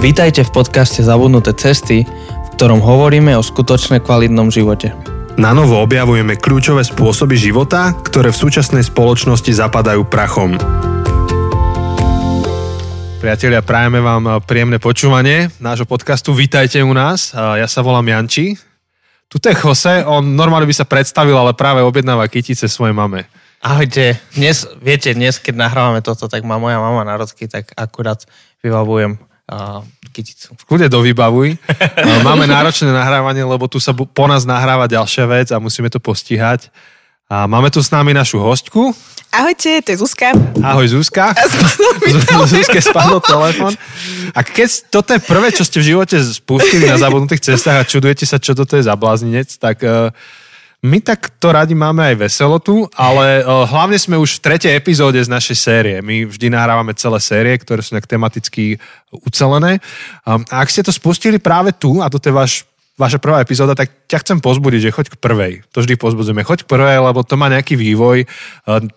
Vítajte v podcaste Zabudnuté cesty, v ktorom hovoríme o skutočne kvalitnom živote. Na novo objavujeme kľúčové spôsoby života, ktoré v súčasnej spoločnosti zapadajú prachom. Priatelia, prajeme vám príjemné počúvanie nášho podcastu. Vítajte u nás. Ja sa volám Janči. Tuto je Jose, on normálne by sa predstavil, ale práve objednáva kytice svojej mame. Ahojte, dnes, viete, dnes keď nahrávame toto, tak má moja mama národky, tak akurát vybavujem kyticu. V kľude dovybavuj. Máme náročné nahrávanie, lebo tu sa po nás nahráva ďalšia vec a musíme to postihať. A máme tu s nami našu hostku. Ahojte, to je Zuzka. Ahoj Zuzka. Zuzke spadol telefon. A keď toto je prvé, čo ste v živote spustili na zabudnutých cestách a čudujete sa, čo toto je za blázninec, tak uh, my tak to radi máme aj veselotu, ale uh, hlavne sme už v tretej epizóde z našej série. My vždy nahrávame celé série, ktoré sú nejak tematicky ucelené. A ak ste to spustili práve tu, a toto je váš vaša prvá epizóda, tak ťa chcem pozbudiť, že choď k prvej. To vždy pozbudzujeme. Choď k prvej, lebo to má nejaký vývoj.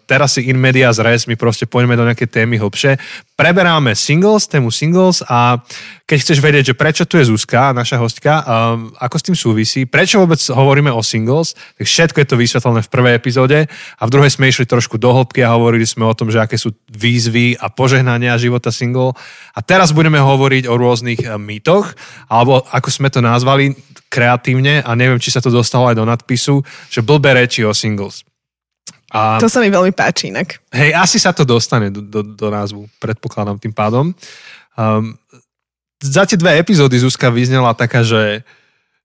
Teraz si in media res, my proste poďme do nejakej témy hlbšie. Preberáme singles, tému singles a keď chceš vedieť, že prečo tu je Zuzka, naša hostka, um, ako s tým súvisí, prečo vôbec hovoríme o singles, tak všetko je to vysvetlené v prvej epizóde a v druhej sme išli trošku do hĺbky a hovorili sme o tom, že aké sú výzvy a požehnania života single. A teraz budeme hovoriť o rôznych uh, mýtoch, alebo ako sme to nazvali, kreatívne a neviem, či sa to dostalo aj do nadpisu, že blbé reči o singles. A, to sa mi veľmi páči inak. Hej, asi sa to dostane do, do, do názvu, predpokladám tým pádom. Um, za tie dve epizódy Zuzka vyznela taká, že,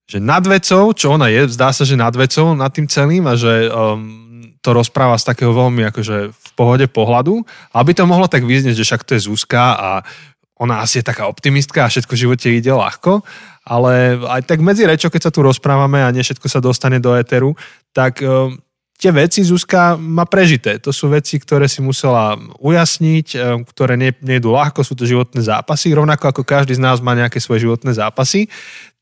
že nad vecou, čo ona je, zdá sa, že nad vecou, nad tým celým a že um, to rozpráva z takého veľmi akože v pohode pohľadu, aby to mohlo tak vyznieť, že však to je Zuzka a ona asi je taká optimistka a všetko v živote ide ľahko, ale aj tak medzi rečou, keď sa tu rozprávame a nie všetko sa dostane do éteru, tak uh, tie veci Zuzka má prežité. To sú veci, ktoré si musela ujasniť, uh, ktoré nejdu ľahko, sú to životné zápasy, rovnako ako každý z nás má nejaké svoje životné zápasy.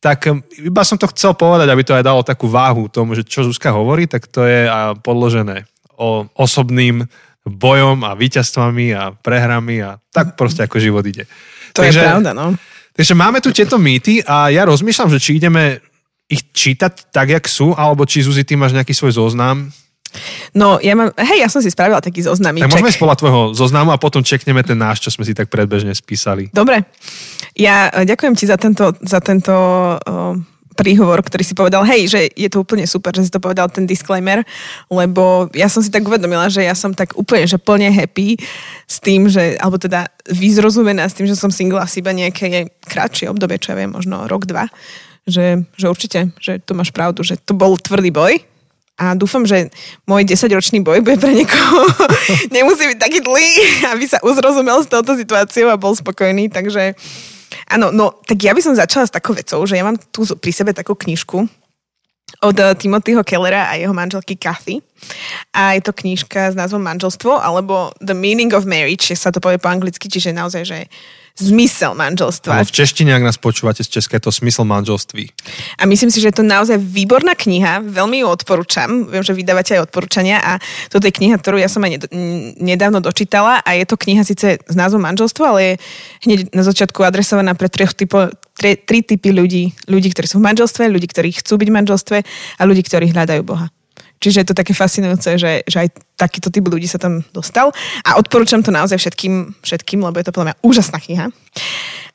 Tak um, iba som to chcel povedať, aby to aj dalo takú váhu tomu, že čo Zuzka hovorí, tak to je podložené o osobným bojom a víťazstvami a prehrami a tak proste ako život ide. To takže, je pravda, no. Takže máme tu tieto mýty a ja rozmýšľam, že či ideme ich čítať tak, jak sú, alebo či Zuzi, ty máš nejaký svoj zoznam. No, ja mám, hej, ja som si spravila taký zoznam. Tak môžeme spola tvojho zoznamu a potom čekneme ten náš, čo sme si tak predbežne spísali. Dobre. Ja eh, ďakujem ti za tento, za tento uh, príhovor, ktorý si povedal, hej, že je to úplne super, že si to povedal ten disclaimer, lebo ja som si tak uvedomila, že ja som tak úplne, že plne happy s tým, že, alebo teda vyzrozumená s tým, že som single asi iba nejaké kratšie obdobie, čo ja viem, možno rok, dva, že, že určite, že tu máš pravdu, že to bol tvrdý boj, a dúfam, že môj 10-ročný boj bude pre niekoho. Nemusí byť taký dlhý, aby sa uzrozumel s touto situáciou a bol spokojný, takže Áno, no tak ja by som začala s takou vecou, že ja mám tu pri sebe takú knižku od eh, Timothyho Kellera a jeho manželky Kathy. A je to knižka s názvom Manželstvo, alebo The Meaning of Marriage, sa to povie po anglicky, čiže naozaj, že zmysel manželstva. Ale v češtine, ak nás počúvate z České, to smysl manželství. A myslím si, že je to naozaj výborná kniha, veľmi ju odporúčam. Viem, že vydávate aj odporúčania a toto je kniha, ktorú ja som aj nedávno dočítala a je to kniha síce s názvom manželstvo, ale je hneď na začiatku adresovaná pre tri, typo, tri, tri typy ľudí. Ľudí, ktorí sú v manželstve, ľudí, ktorí chcú byť v manželstve a ľudí, ktorí hľadajú Boha. Čiže je to také fascinujúce, že, že aj takýto typ ľudí sa tam dostal. A odporúčam to naozaj všetkým, všetkým lebo je to podľa mňa úžasná kniha.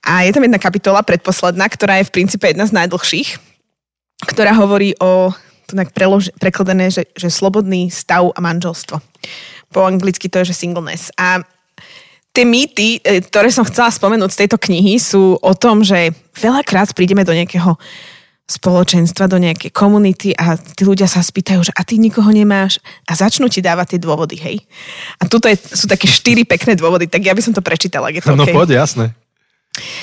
A je tam jedna kapitola, predposledná, ktorá je v princípe jedna z najdlhších, ktorá hovorí o, to prelož, prekladené, že, že slobodný stav a manželstvo. Po anglicky to je, že singleness. A tie mýty, e, ktoré som chcela spomenúť z tejto knihy, sú o tom, že veľakrát prídeme do nejakého spoločenstva, do nejakej komunity a tí ľudia sa spýtajú, že a ty nikoho nemáš a začnú ti dávať tie dôvody, hej. A tuto je, sú také štyri pekné dôvody, tak ja by som to prečítala. Je to no okay? poď, jasné.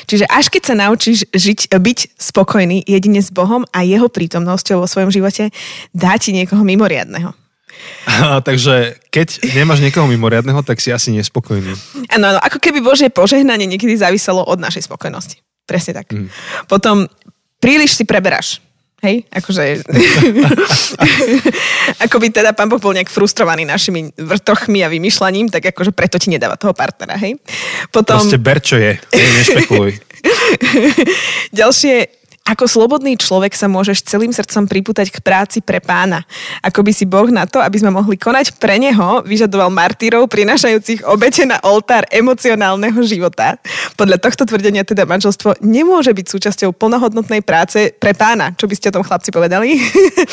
Čiže až keď sa naučíš žiť, byť spokojný jedine s Bohom a jeho prítomnosťou vo svojom živote, dá ti niekoho mimoriadného. A, takže keď nemáš niekoho mimoriadného, tak si asi nespokojný. Áno, no, ako keby Božie požehnanie niekedy záviselo od našej spokojnosti. Presne tak. Mm. Potom príliš si preberáš. Hej, akože... ako by teda pán Boh bol nejak frustrovaný našimi vrtochmi a vymýšľaním, tak akože preto ti nedáva toho partnera, hej. Potom... Proste ber, čo je. Nešpekuluj. Ďalšie ako slobodný človek sa môžeš celým srdcom pripútať k práci pre pána. Ako by si Boh na to, aby sme mohli konať pre neho, vyžadoval martírov prinášajúcich obete na oltár emocionálneho života. Podľa tohto tvrdenia teda manželstvo nemôže byť súčasťou plnohodnotnej práce pre pána. Čo by ste o tom chlapci povedali?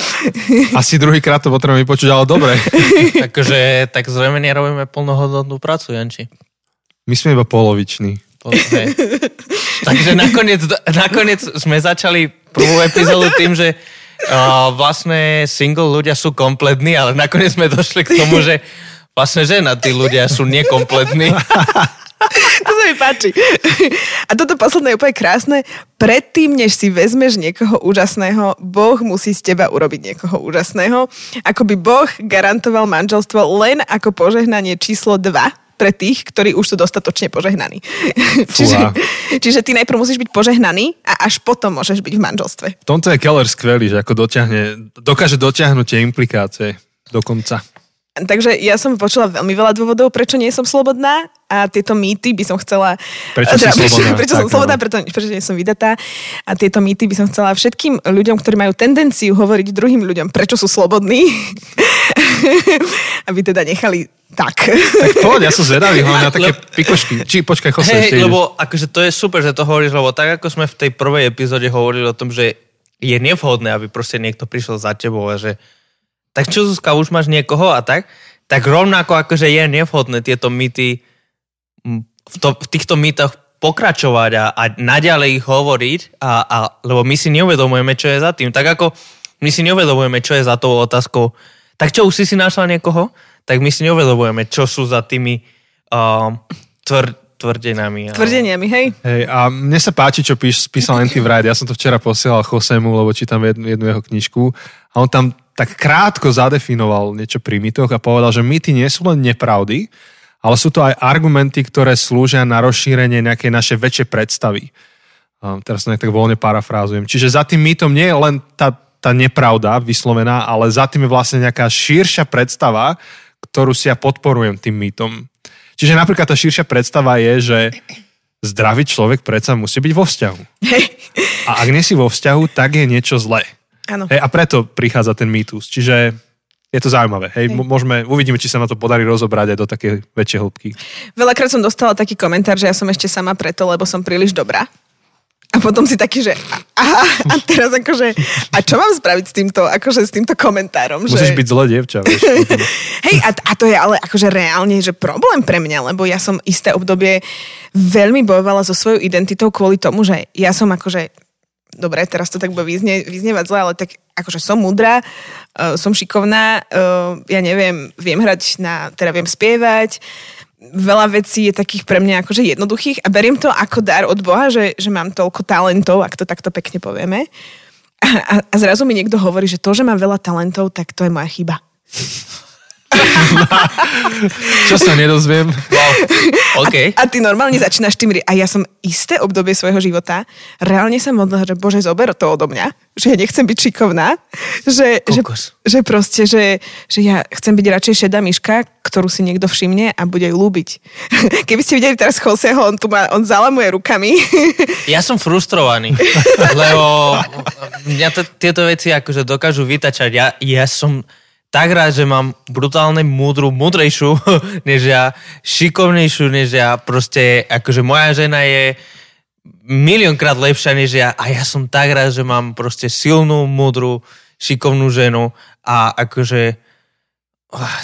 Asi druhýkrát to potrebujem vypočuť, ale dobre. Takže tak zrejme nerobíme plnohodnotnú prácu, Janči. My sme iba poloviční. Okay. Takže nakoniec, nakoniec sme začali prvú epizódu tým, že uh, vlastne single ľudia sú kompletní, ale nakoniec sme došli k tomu, že vlastne žena tí ľudia sú nekompletní. to sa mi páči. A toto posledné je úplne krásne. Predtým, než si vezmeš niekoho úžasného, Boh musí z teba urobiť niekoho úžasného. Ako by Boh garantoval manželstvo len ako požehnanie číslo 2 pre tých, ktorí už sú dostatočne požehnaní. čiže, čiže ty najprv musíš byť požehnaný a až potom môžeš byť v manželstve. V tomto je Keller skvelý, že ako dotiahne, dokáže dotiahnuť tie implikácie do konca. Takže ja som počula veľmi veľa dôvodov, prečo nie som slobodná a tieto mýty by som chcela... Prečo teda, slobodná? Prečo, prečo som slobodná, prečo, prečo nie som vydatá. A tieto mýty by som chcela všetkým ľuďom, ktorí majú tendenciu hovoriť druhým ľuďom, prečo sú slobodní, aby teda nechali tak. Tak poď, ja som zvedavý hlavne na také pikošky. Či počkaj, Jose, hey, lebo akože to je super, že to hovoríš, lebo tak ako sme v tej prvej epizóde hovorili o tom, že je nevhodné, aby proste niekto prišiel za tebou a že tak čo Zuzka, už máš niekoho a tak, tak rovnako akože je nevhodné tieto mýty v, to, v týchto mýtoch pokračovať a, a naďalej ich hovoriť, a, a, lebo my si neuvedomujeme, čo je za tým. Tak ako my si neuvedomujeme, čo je za tou otázkou. Tak čo, už si si našla niekoho? Tak my si neuvedomujeme, čo sú za tými uh, tvr, tvrdenami. Ale... Tvrdeniami, hej? Hej, a mne sa páči, čo píš, písal Andy Wright. Ja som to včera posielal Chosemu, lebo čítam jednu, jednu jeho knižku. A on tam tak krátko zadefinoval niečo pri mýtoch a povedal, že mýty nie sú len nepravdy, ale sú to aj argumenty, ktoré slúžia na rozšírenie nejakej našej väčšej predstavy. A teraz to tak voľne parafrázujem. Čiže za tým mýtom nie je len tá, tá nepravda vyslovená, ale za tým je vlastne nejaká širšia predstava, ktorú si ja podporujem tým mýtom. Čiže napríklad tá širšia predstava je, že zdravý človek predsa musí byť vo vzťahu. A ak nie si vo vzťahu, tak je niečo zlé. Áno. Hej, a preto prichádza ten mýtus. Čiže je to zaujímavé. Hej, Hej. Môžeme, uvidíme, či sa na to podarí rozobrať aj do také väčšej hĺbky. Veľakrát som dostala taký komentár, že ja som ešte sama preto, lebo som príliš dobrá. A potom si taký, že aha, a teraz akože, a čo mám spraviť s týmto, akože s týmto komentárom? Musíš že... byť zle dievča. Hej, a, a to je ale akože reálne, že problém pre mňa, lebo ja som isté obdobie veľmi bojovala so svojou identitou kvôli tomu, že ja som akože dobre, teraz to tak bude vyznie, vyznievať zle, ale tak akože som mudrá, uh, som šikovná, uh, ja neviem, viem hrať na, teda viem spievať, veľa vecí je takých pre mňa akože jednoduchých a beriem to ako dar od Boha, že, že mám toľko talentov, ak to takto pekne povieme. A, a, a zrazu mi niekto hovorí, že to, že mám veľa talentov, tak to je moja chyba. Čo sa nedozviem? Wow. Okay. A, a ty normálne začínaš tým... A ja som isté obdobie svojho života reálne sa modlila, že Bože, zober to odo mňa, že ja nechcem byť šikovná, že, že, že proste, že, že ja chcem byť radšej šedá myška, ktorú si niekto všimne a bude ju ľúbiť. Keby ste videli teraz Joseho, on tu má, on zalamuje rukami. Ja som frustrovaný, lebo mňa to, tieto veci akože dokážu vytačať. Ja, ja som tak rád, že mám brutálne múdru, múdrejšiu než ja, šikovnejšiu než ja, proste akože moja žena je miliónkrát lepšia než ja a ja som tak rád, že mám proste silnú, múdru, šikovnú ženu a akože ah,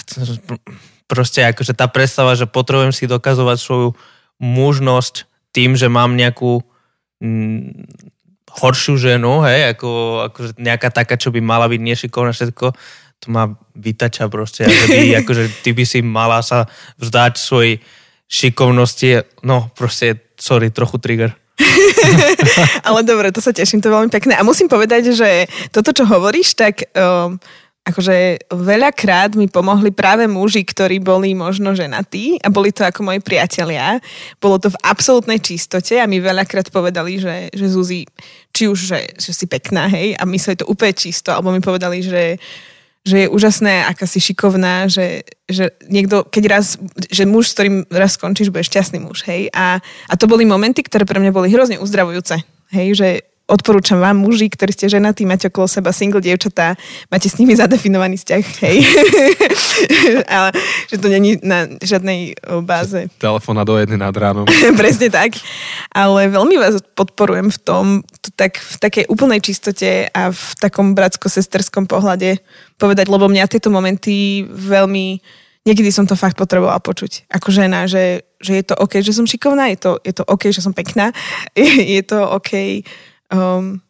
proste akože tá predstava, že potrebujem si dokazovať svoju mužnosť tým, že mám nejakú mm, horšiu ženu, hej, ako, ako nejaká taká, čo by mala byť nešikovná všetko, to má vytača proste, by, akože ty by si mala sa vzdať svojej šikovnosti, no proste, sorry, trochu trigger. Ale dobre, to sa teším, to je veľmi pekné. A musím povedať, že toto, čo hovoríš, tak um, Akože veľakrát mi pomohli práve muži, ktorí boli možno ženatí a boli to ako moji priatelia. Bolo to v absolútnej čistote a mi veľakrát povedali, že, že Zuzi, či už, že, že si pekná, hej, a mysleli to úplne čisto, alebo mi povedali, že, že je úžasné, aká si šikovná, že, že niekto, keď raz, že muž, s ktorým raz skončíš, bude šťastný muž, hej. A, a to boli momenty, ktoré pre mňa boli hrozne uzdravujúce, hej, že odporúčam vám, muži, ktorí ste ženatí, máte okolo seba single dievčatá, máte s nimi zadefinovaný vzťah, hej. Ale že to není na žiadnej báze. Telefóna do jednej nad ránom. Presne tak. Ale veľmi vás podporujem v tom, to tak, v takej úplnej čistote a v takom bratsko-sesterskom pohľade povedať, lebo mňa tieto momenty veľmi niekedy som to fakt potrebovala počuť ako žena, že, že je to OK, že som šikovná, je to, je to OK, že som pekná, je, je to OK, Um,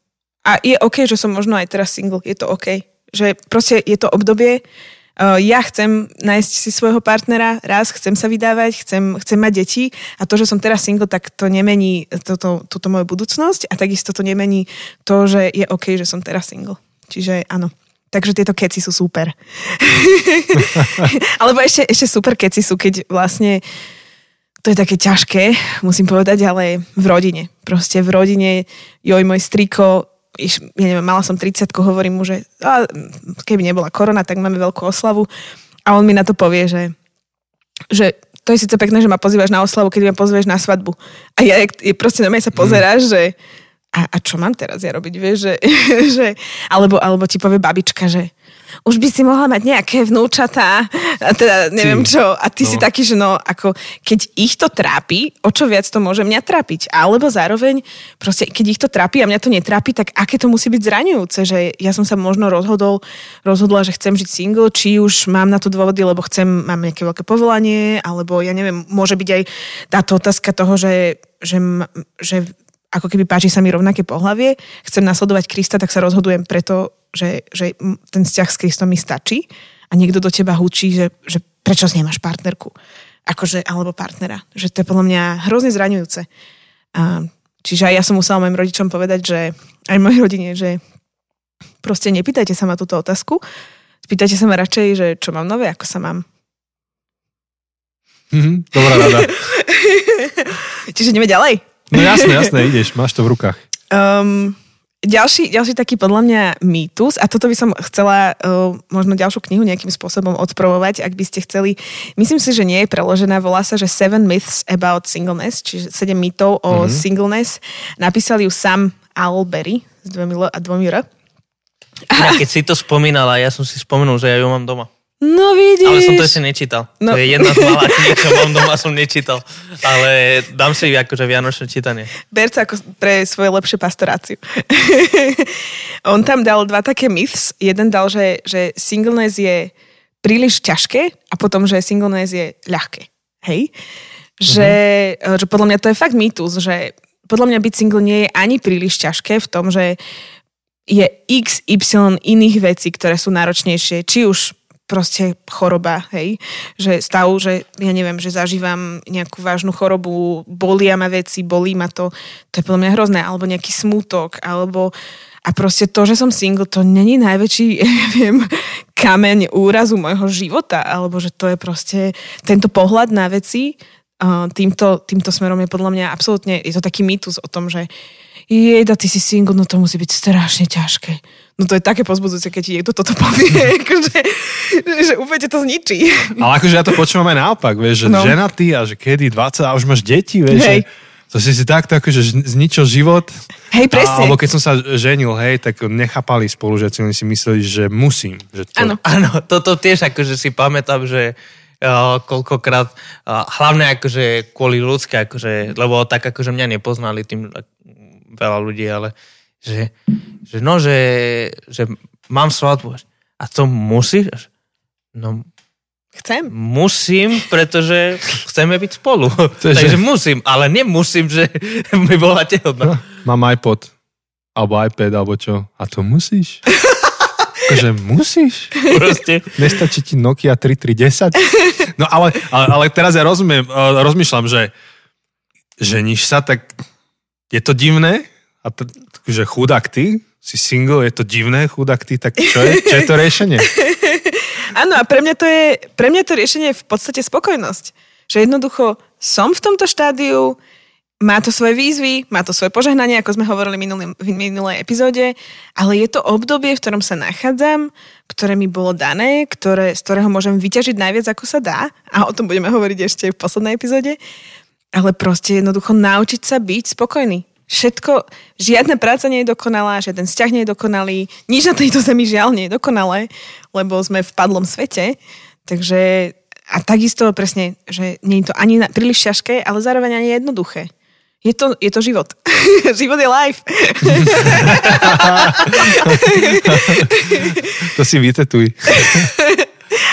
a je OK, že som možno aj teraz single, je to OK. Že proste je to obdobie, uh, ja chcem nájsť si svojho partnera, raz chcem sa vydávať, chcem, chcem mať deti a to, že som teraz single, tak to nemení toto, túto moju budúcnosť a takisto to nemení to, že je OK, že som teraz single. Čiže áno. Takže tieto keci sú super. Alebo ešte, ešte super keci sú, keď vlastne uh, to je také ťažké, musím povedať, ale v rodine. Proste v rodine, joj, môj striko, iš, ja neviem, mala som 30 hovorím mu, že a, keby nebola korona, tak máme veľkú oslavu. A on mi na to povie, že, že to je síce pekné, že ma pozývaš na oslavu, keď ma pozveš na svadbu. A ja je, proste na mňa sa pozeráš, mm. že a, a čo mám teraz ja robiť, vieš, že, že alebo, alebo ti povie babička, že už by si mohla mať nejaké vnúčatá, a teda neviem čo. A ty no. si taký, že no, ako keď ich to trápi, o čo viac to môže mňa trápiť. Alebo zároveň, proste, keď ich to trápi a mňa to netrápi, tak aké to musí byť zraňujúce, že ja som sa možno rozhodol, rozhodla, že chcem žiť single, či už mám na to dôvody, lebo chcem, mám nejaké veľké povolanie, alebo ja neviem, môže byť aj táto otázka toho, že, že, že ako keby páči sa mi rovnaké pohlavie, chcem nasledovať Krista, tak sa rozhodujem preto, že, že ten vzťah s Kristom mi stačí a niekto do teba hučí, že, že prečo nemáš partnerku akože, alebo partnera. Že to je podľa mňa hrozne zraňujúce. A, čiže aj ja som musela mojim rodičom povedať, že aj mojej rodine, že proste nepýtajte sa ma túto otázku, spýtajte sa ma radšej, že čo mám nové, ako sa mám. Mm-hmm, dobrá rada. Čiže ideme ďalej. No jasné, jasné, ideš, máš to v rukách. Um, ďalší, ďalší taký podľa mňa mýtus, a toto by som chcela uh, možno ďalšiu knihu nejakým spôsobom odpromovať, ak by ste chceli. Myslím si, že nie je preložená, volá sa, že Seven Myths About Singleness, čiže 7 mýtov o mm-hmm. singleness. Napísali ju Sam Alberry s dvomi L a dvomi R. Ja, keď si to spomínala, ja som si spomenul, že ja ju mám doma. No vidíš. Ale som to ešte nečítal. No. To je jedna z malá kníh, čo mám doma, som nečítal. Ale dám si akože vianočné čítanie. Ber sa ako pre svoje lepšie pastoráciu. On tam dal dva také myths. Jeden dal, že, že singleness je príliš ťažké a potom, že singleness je ľahké. Hej? Že, uh-huh. že podľa mňa to je fakt mýtus, že podľa mňa byť single nie je ani príliš ťažké v tom, že je x, y iných vecí, ktoré sú náročnejšie. Či už proste choroba, hej, že stav, že ja neviem, že zažívam nejakú vážnu chorobu, bolia ma veci, bolí ma to, to je podľa mňa hrozné, alebo nejaký smútok, alebo a proste to, že som single, to není najväčší, ja viem, kameň úrazu môjho života, alebo že to je proste tento pohľad na veci, týmto, týmto smerom je podľa mňa absolútne, je to taký mýtus o tom, že jeda, ty si single, no to musí byť strašne ťažké. No to je také pozbudzujúce, keď ti niekto toto povie, akože, že úplne to zničí. Ale akože ja to počúvam aj naopak, vieš, že no. ženatý a že kedy 20 a už máš deti, vieš, hej. že to si si takto akože zničil život. Hej, presne. A, alebo keď som sa ženil, hej, tak nechápali spolužiaci, oni si mysleli, že musím. Že to... Áno, áno, toto tiež akože si pamätám, že uh, koľkokrát, uh, hlavne akože kvôli ľudské, akože, lebo tak akože mňa nepoznali tým veľa ľudí, ale že, že no, že, že mám svadbu. A to musíš? No, Chcem. Musím, pretože chceme byť spolu. Takže musím, ale nemusím, že mi bola tehotná. No, mám iPod, alebo iPad, alebo čo. A to musíš? Akože musíš? Proste. Nestačí ti Nokia 3310? No ale, ale, ale teraz ja rozumiem, rozmýšľam, že ženíš sa, tak je to divné, a t- že chudák ty, si single, je to divné, chudák ty, tak čo je, čo je to riešenie? Áno, a pre mňa, to je, pre mňa to riešenie je v podstate spokojnosť. Že jednoducho som v tomto štádiu, má to svoje výzvy, má to svoje požehnanie, ako sme hovorili minulý, v minulej epizóde, ale je to obdobie, v ktorom sa nachádzam, ktoré mi bolo dané, ktoré, z ktorého môžem vyťažiť najviac, ako sa dá. A o tom budeme hovoriť ešte v poslednej epizóde. Ale proste jednoducho naučiť sa byť spokojný. Všetko, žiadna práca nie je dokonalá, žiaden vzťah nie je dokonalý, nič na tejto zemi žiaľ nie je dokonalé, lebo sme v padlom svete. Takže a takisto presne, že nie je to ani príliš ťažké, ale zároveň ani jednoduché. Je to, je to život. život je life. to si vytetuj.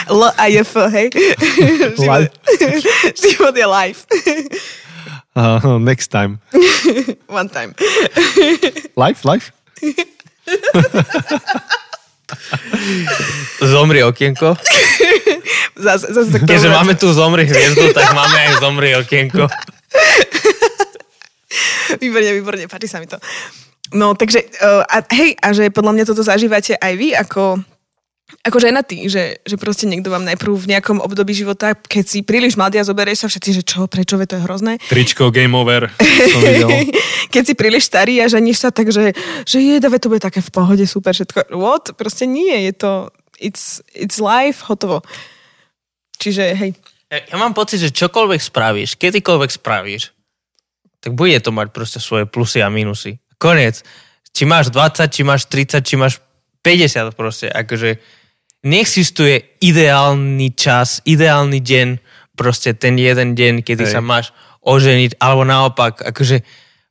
L a je F, hej? život, život je life. Uh, next time. One time. life, life? Zomri okienko. Zase, zase Keďže máme tu zomri hviezdu, tak máme aj zomri okienko. výborne, výborne, páči sa mi to. No, takže, uh, a, hej, a že podľa mňa toto zažívate aj vy ako, ako ženatý, že, že proste niekto vám najprv v nejakom období života, keď si príliš mladý a zoberieš sa všetci, že čo, prečo, to je hrozné. Tričko, game over, keď si príliš starý a ženíš sa, takže že je, to bude také v pohode, super, všetko. What? Proste nie, je to, it's, it's life, hotovo. Čiže, hej. Ja, ja mám pocit, že čokoľvek spravíš, kedykoľvek spravíš, tak bude to mať proste svoje plusy a minusy. Konec. Či máš 20, či máš 30, či máš 50 proste. Akože neexistuje ideálny čas, ideálny deň, proste ten jeden deň, kedy Hej. sa máš oženiť, alebo naopak, akože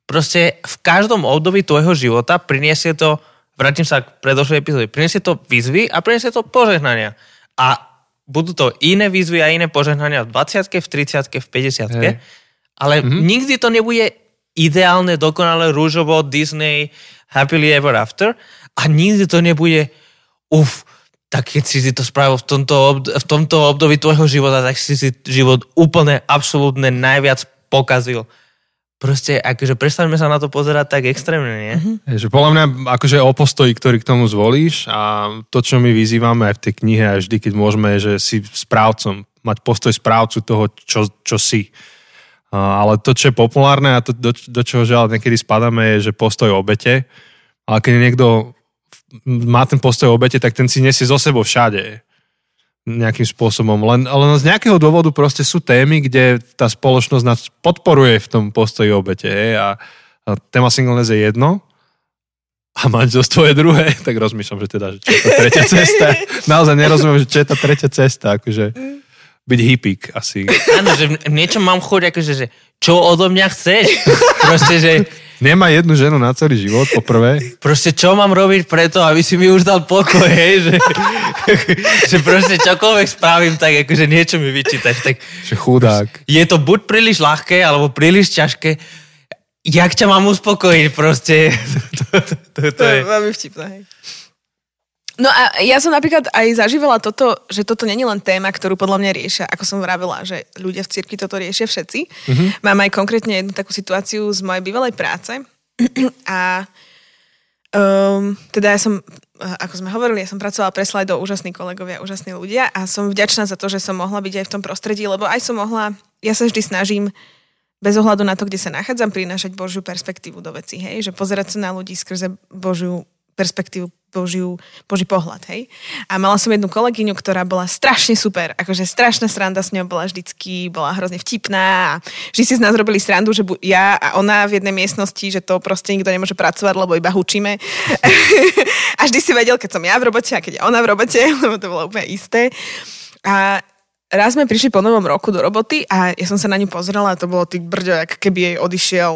proste v každom období tvojho života priniesie to, vrátim sa k predošlej epizóde, priniesie to výzvy a priniesie to požehnania. A budú to iné výzvy a iné požehnania v 20 v 30 v 50 Hej. Ale mm-hmm. nikdy to nebude ideálne, dokonale rúžovo, Disney, happily ever after a nikdy to nebude uf, tak keď si si to spravil v tomto, obd- v tomto období tvojho života, tak si si život úplne, absolútne najviac pokazil. Proste, akože prestaňme sa na to pozerať tak extrémne, nie? Mm-hmm. Že podľa mňa, akože o postoji, ktorý k tomu zvolíš a to, čo my vyzývame aj v tej knihe a vždy, keď môžeme, že si správcom, mať postoj správcu toho, čo, čo si ale to, čo je populárne a to, do, do čoho žiaľ niekedy spadáme, je, že postoj obete. Ale keď niekto má ten postoj obete, tak ten si nesie zo sebou všade nejakým spôsobom. Len, len z nejakého dôvodu proste sú témy, kde tá spoločnosť nás podporuje v tom postoji obete. A, a téma singleness je jedno a manželstvo je druhé, tak rozmýšľam, že teda, že čo je tá tretia cesta. Naozaj nerozumiem, že čo je tá tretia cesta. Akože byť hippík asi. Áno, že v niečom mám chuť, akože, že čo odo mňa chceš? Proste, že... Nemá jednu ženu na celý život, poprvé. Proste, čo mám robiť preto, aby si mi už dal pokoj, hej? Že, že proste čokoľvek spravím, tak akože niečo mi vyčítaš. Tak, že chudák. Je to buď príliš ľahké, alebo príliš ťažké. Jak ťa mám uspokojiť, proste. to, to, to, to, to je... Veľmi vtipné, hej. No a ja som napríklad aj zažívala toto, že toto není len téma, ktorú podľa mňa riešia, ako som vravila, že ľudia v cirkvi toto riešia všetci. Mm-hmm. Mám aj konkrétne jednu takú situáciu z mojej bývalej práce a um, teda ja som, ako sme hovorili, ja som pracovala pre Slido, úžasní kolegovia, úžasní ľudia a som vďačná za to, že som mohla byť aj v tom prostredí, lebo aj som mohla, ja sa vždy snažím bez ohľadu na to, kde sa nachádzam, prinášať Božiu perspektívu do veci, hej? že pozerať sa na ľudí skrze Božiu perspektívu, Božiu, Boží pohľad, hej. A mala som jednu kolegyňu, ktorá bola strašne super, akože strašná sranda s ňou bola vždycky, bola hrozne vtipná a vždy si z nás robili srandu, že ja a ona v jednej miestnosti, že to proste nikto nemôže pracovať, lebo iba hučíme. a vždy si vedel, keď som ja v robote a keď je ona v robote, lebo to bolo úplne isté. A raz sme prišli po novom roku do roboty a ja som sa na ňu pozrela a to bolo tých brďo, keby jej odišiel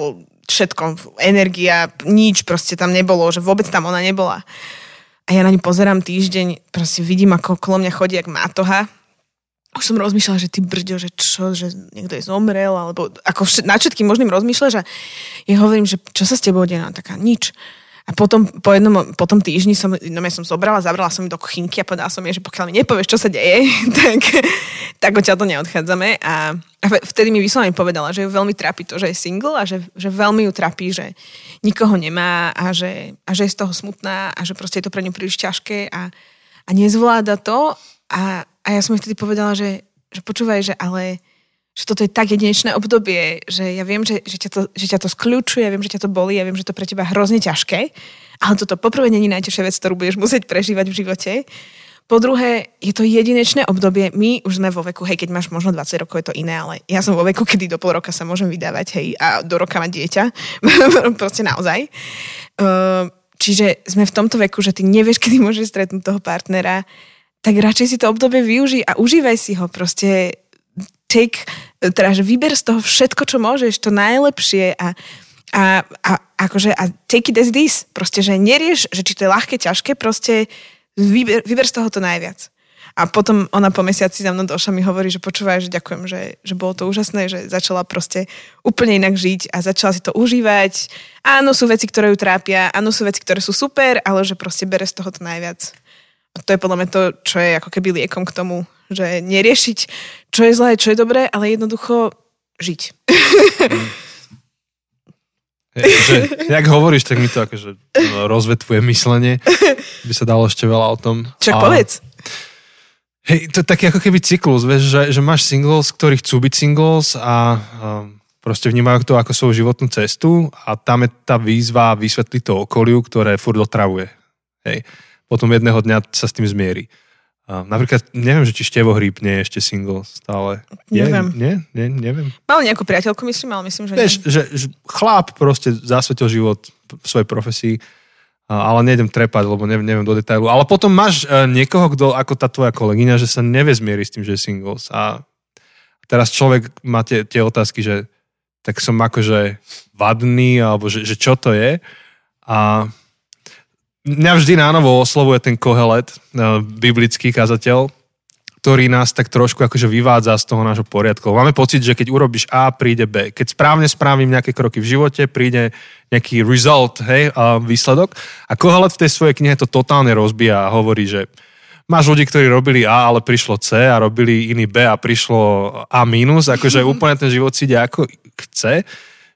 všetko, energia, nič proste tam nebolo, že vôbec tam ona nebola. A ja na ňu pozerám týždeň, proste vidím, ako kolo mňa chodí, jak mátoha. Už som rozmýšľala, že ty brďo, že čo, že niekto je zomrel, alebo ako všet, nad všetkým možným rozmýšľaš a ja hovorím, že čo sa s tebou deje? Taká nič. A potom po jednom, po tom týždni som, no ja som zobrala, zabrala som ju do kuchynky a povedala som jej, že pokiaľ mi nepovieš, čo sa deje, tak, tak odtiaľ to neodchádzame. A, a vtedy mi vyslovene povedala, že ju veľmi trápi to, že je single a že, že veľmi ju trápi, že nikoho nemá a že, a že je z toho smutná a že proste je to pre ňu príliš ťažké a, a nezvláda to. A, a ja som jej vtedy povedala, že, že počúvaj, že ale že toto je tak jedinečné obdobie, že ja viem, že, že, ťa to, že ťa to skľúčuje, ja viem, že ťa to bolí, ja viem, že to pre teba hrozne ťažké, ale toto poprvé není najťažšia vec, ktorú budeš musieť prežívať v živote. Po druhé, je to jedinečné obdobie. My už sme vo veku, hej, keď máš možno 20 rokov, je to iné, ale ja som vo veku, kedy do pol roka sa môžem vydávať, hej, a do roka mať dieťa. Proste naozaj. Uh, čiže sme v tomto veku, že ty nevieš, kedy môžeš stretnúť toho partnera, tak radšej si to obdobie využij a užívaj si ho. Proste take, teda, že vyber z toho všetko, čo môžeš, to najlepšie a, a, a akože a take it as this. Proste, že nerieš, že či to je ľahké, ťažké, proste vyber, vyber z toho to najviac. A potom ona po mesiaci za mnou došla mi hovorí, že počúvaj, že ďakujem, že, že bolo to úžasné, že začala proste úplne inak žiť a začala si to užívať. Áno, sú veci, ktoré ju trápia, áno, sú veci, ktoré sú super, ale že proste bere z toho to najviac. A to je podľa mňa to, čo je ako keby liekom k tomu, že neriešiť, čo je zlé, čo je dobré, ale jednoducho žiť. Mm. že, jak hovoríš, tak mi to akože no, rozvetvuje myslenie. By sa dalo ešte veľa o tom. A... povedz. Hej, to je taký ako keby cyklus, vieš, že, že máš singles, ktorí chcú byť singles a, a proste vnímajú to ako svoju životnú cestu a tam je tá výzva vysvetliť to okoliu, ktoré furt otravuje. Hej. Potom jedného dňa sa s tým zmierí. A napríklad, neviem, že či Števo Hríb nie je ešte single stále. Neviem. Je, nie? nie? Neviem. Mal nejakú priateľku, myslím, ale myslím, že Vieš, že, že chlap proste zasvetil život v svojej profesii, ale nejdem trepať, lebo neviem, neviem do detailu. Ale potom máš e, niekoho, kto, ako tá tvoja kolegyňa, že sa nevie zmieriť s tým, že je singles. A teraz človek má tie, tie otázky, že tak som akože vadný, alebo že, že čo to je. A mňa vždy nánovo oslovuje ten Kohelet, eh, biblický kazateľ, ktorý nás tak trošku akože vyvádza z toho nášho poriadku. Máme pocit, že keď urobíš A, príde B. Keď správne spravím nejaké kroky v živote, príde nejaký result, hej, a výsledok. A Kohelet v tej svojej knihe to totálne rozbíja a hovorí, že máš ľudí, ktorí robili A, ale prišlo C a robili iný B a prišlo A minus, akože úplne ten život si ide ako chce.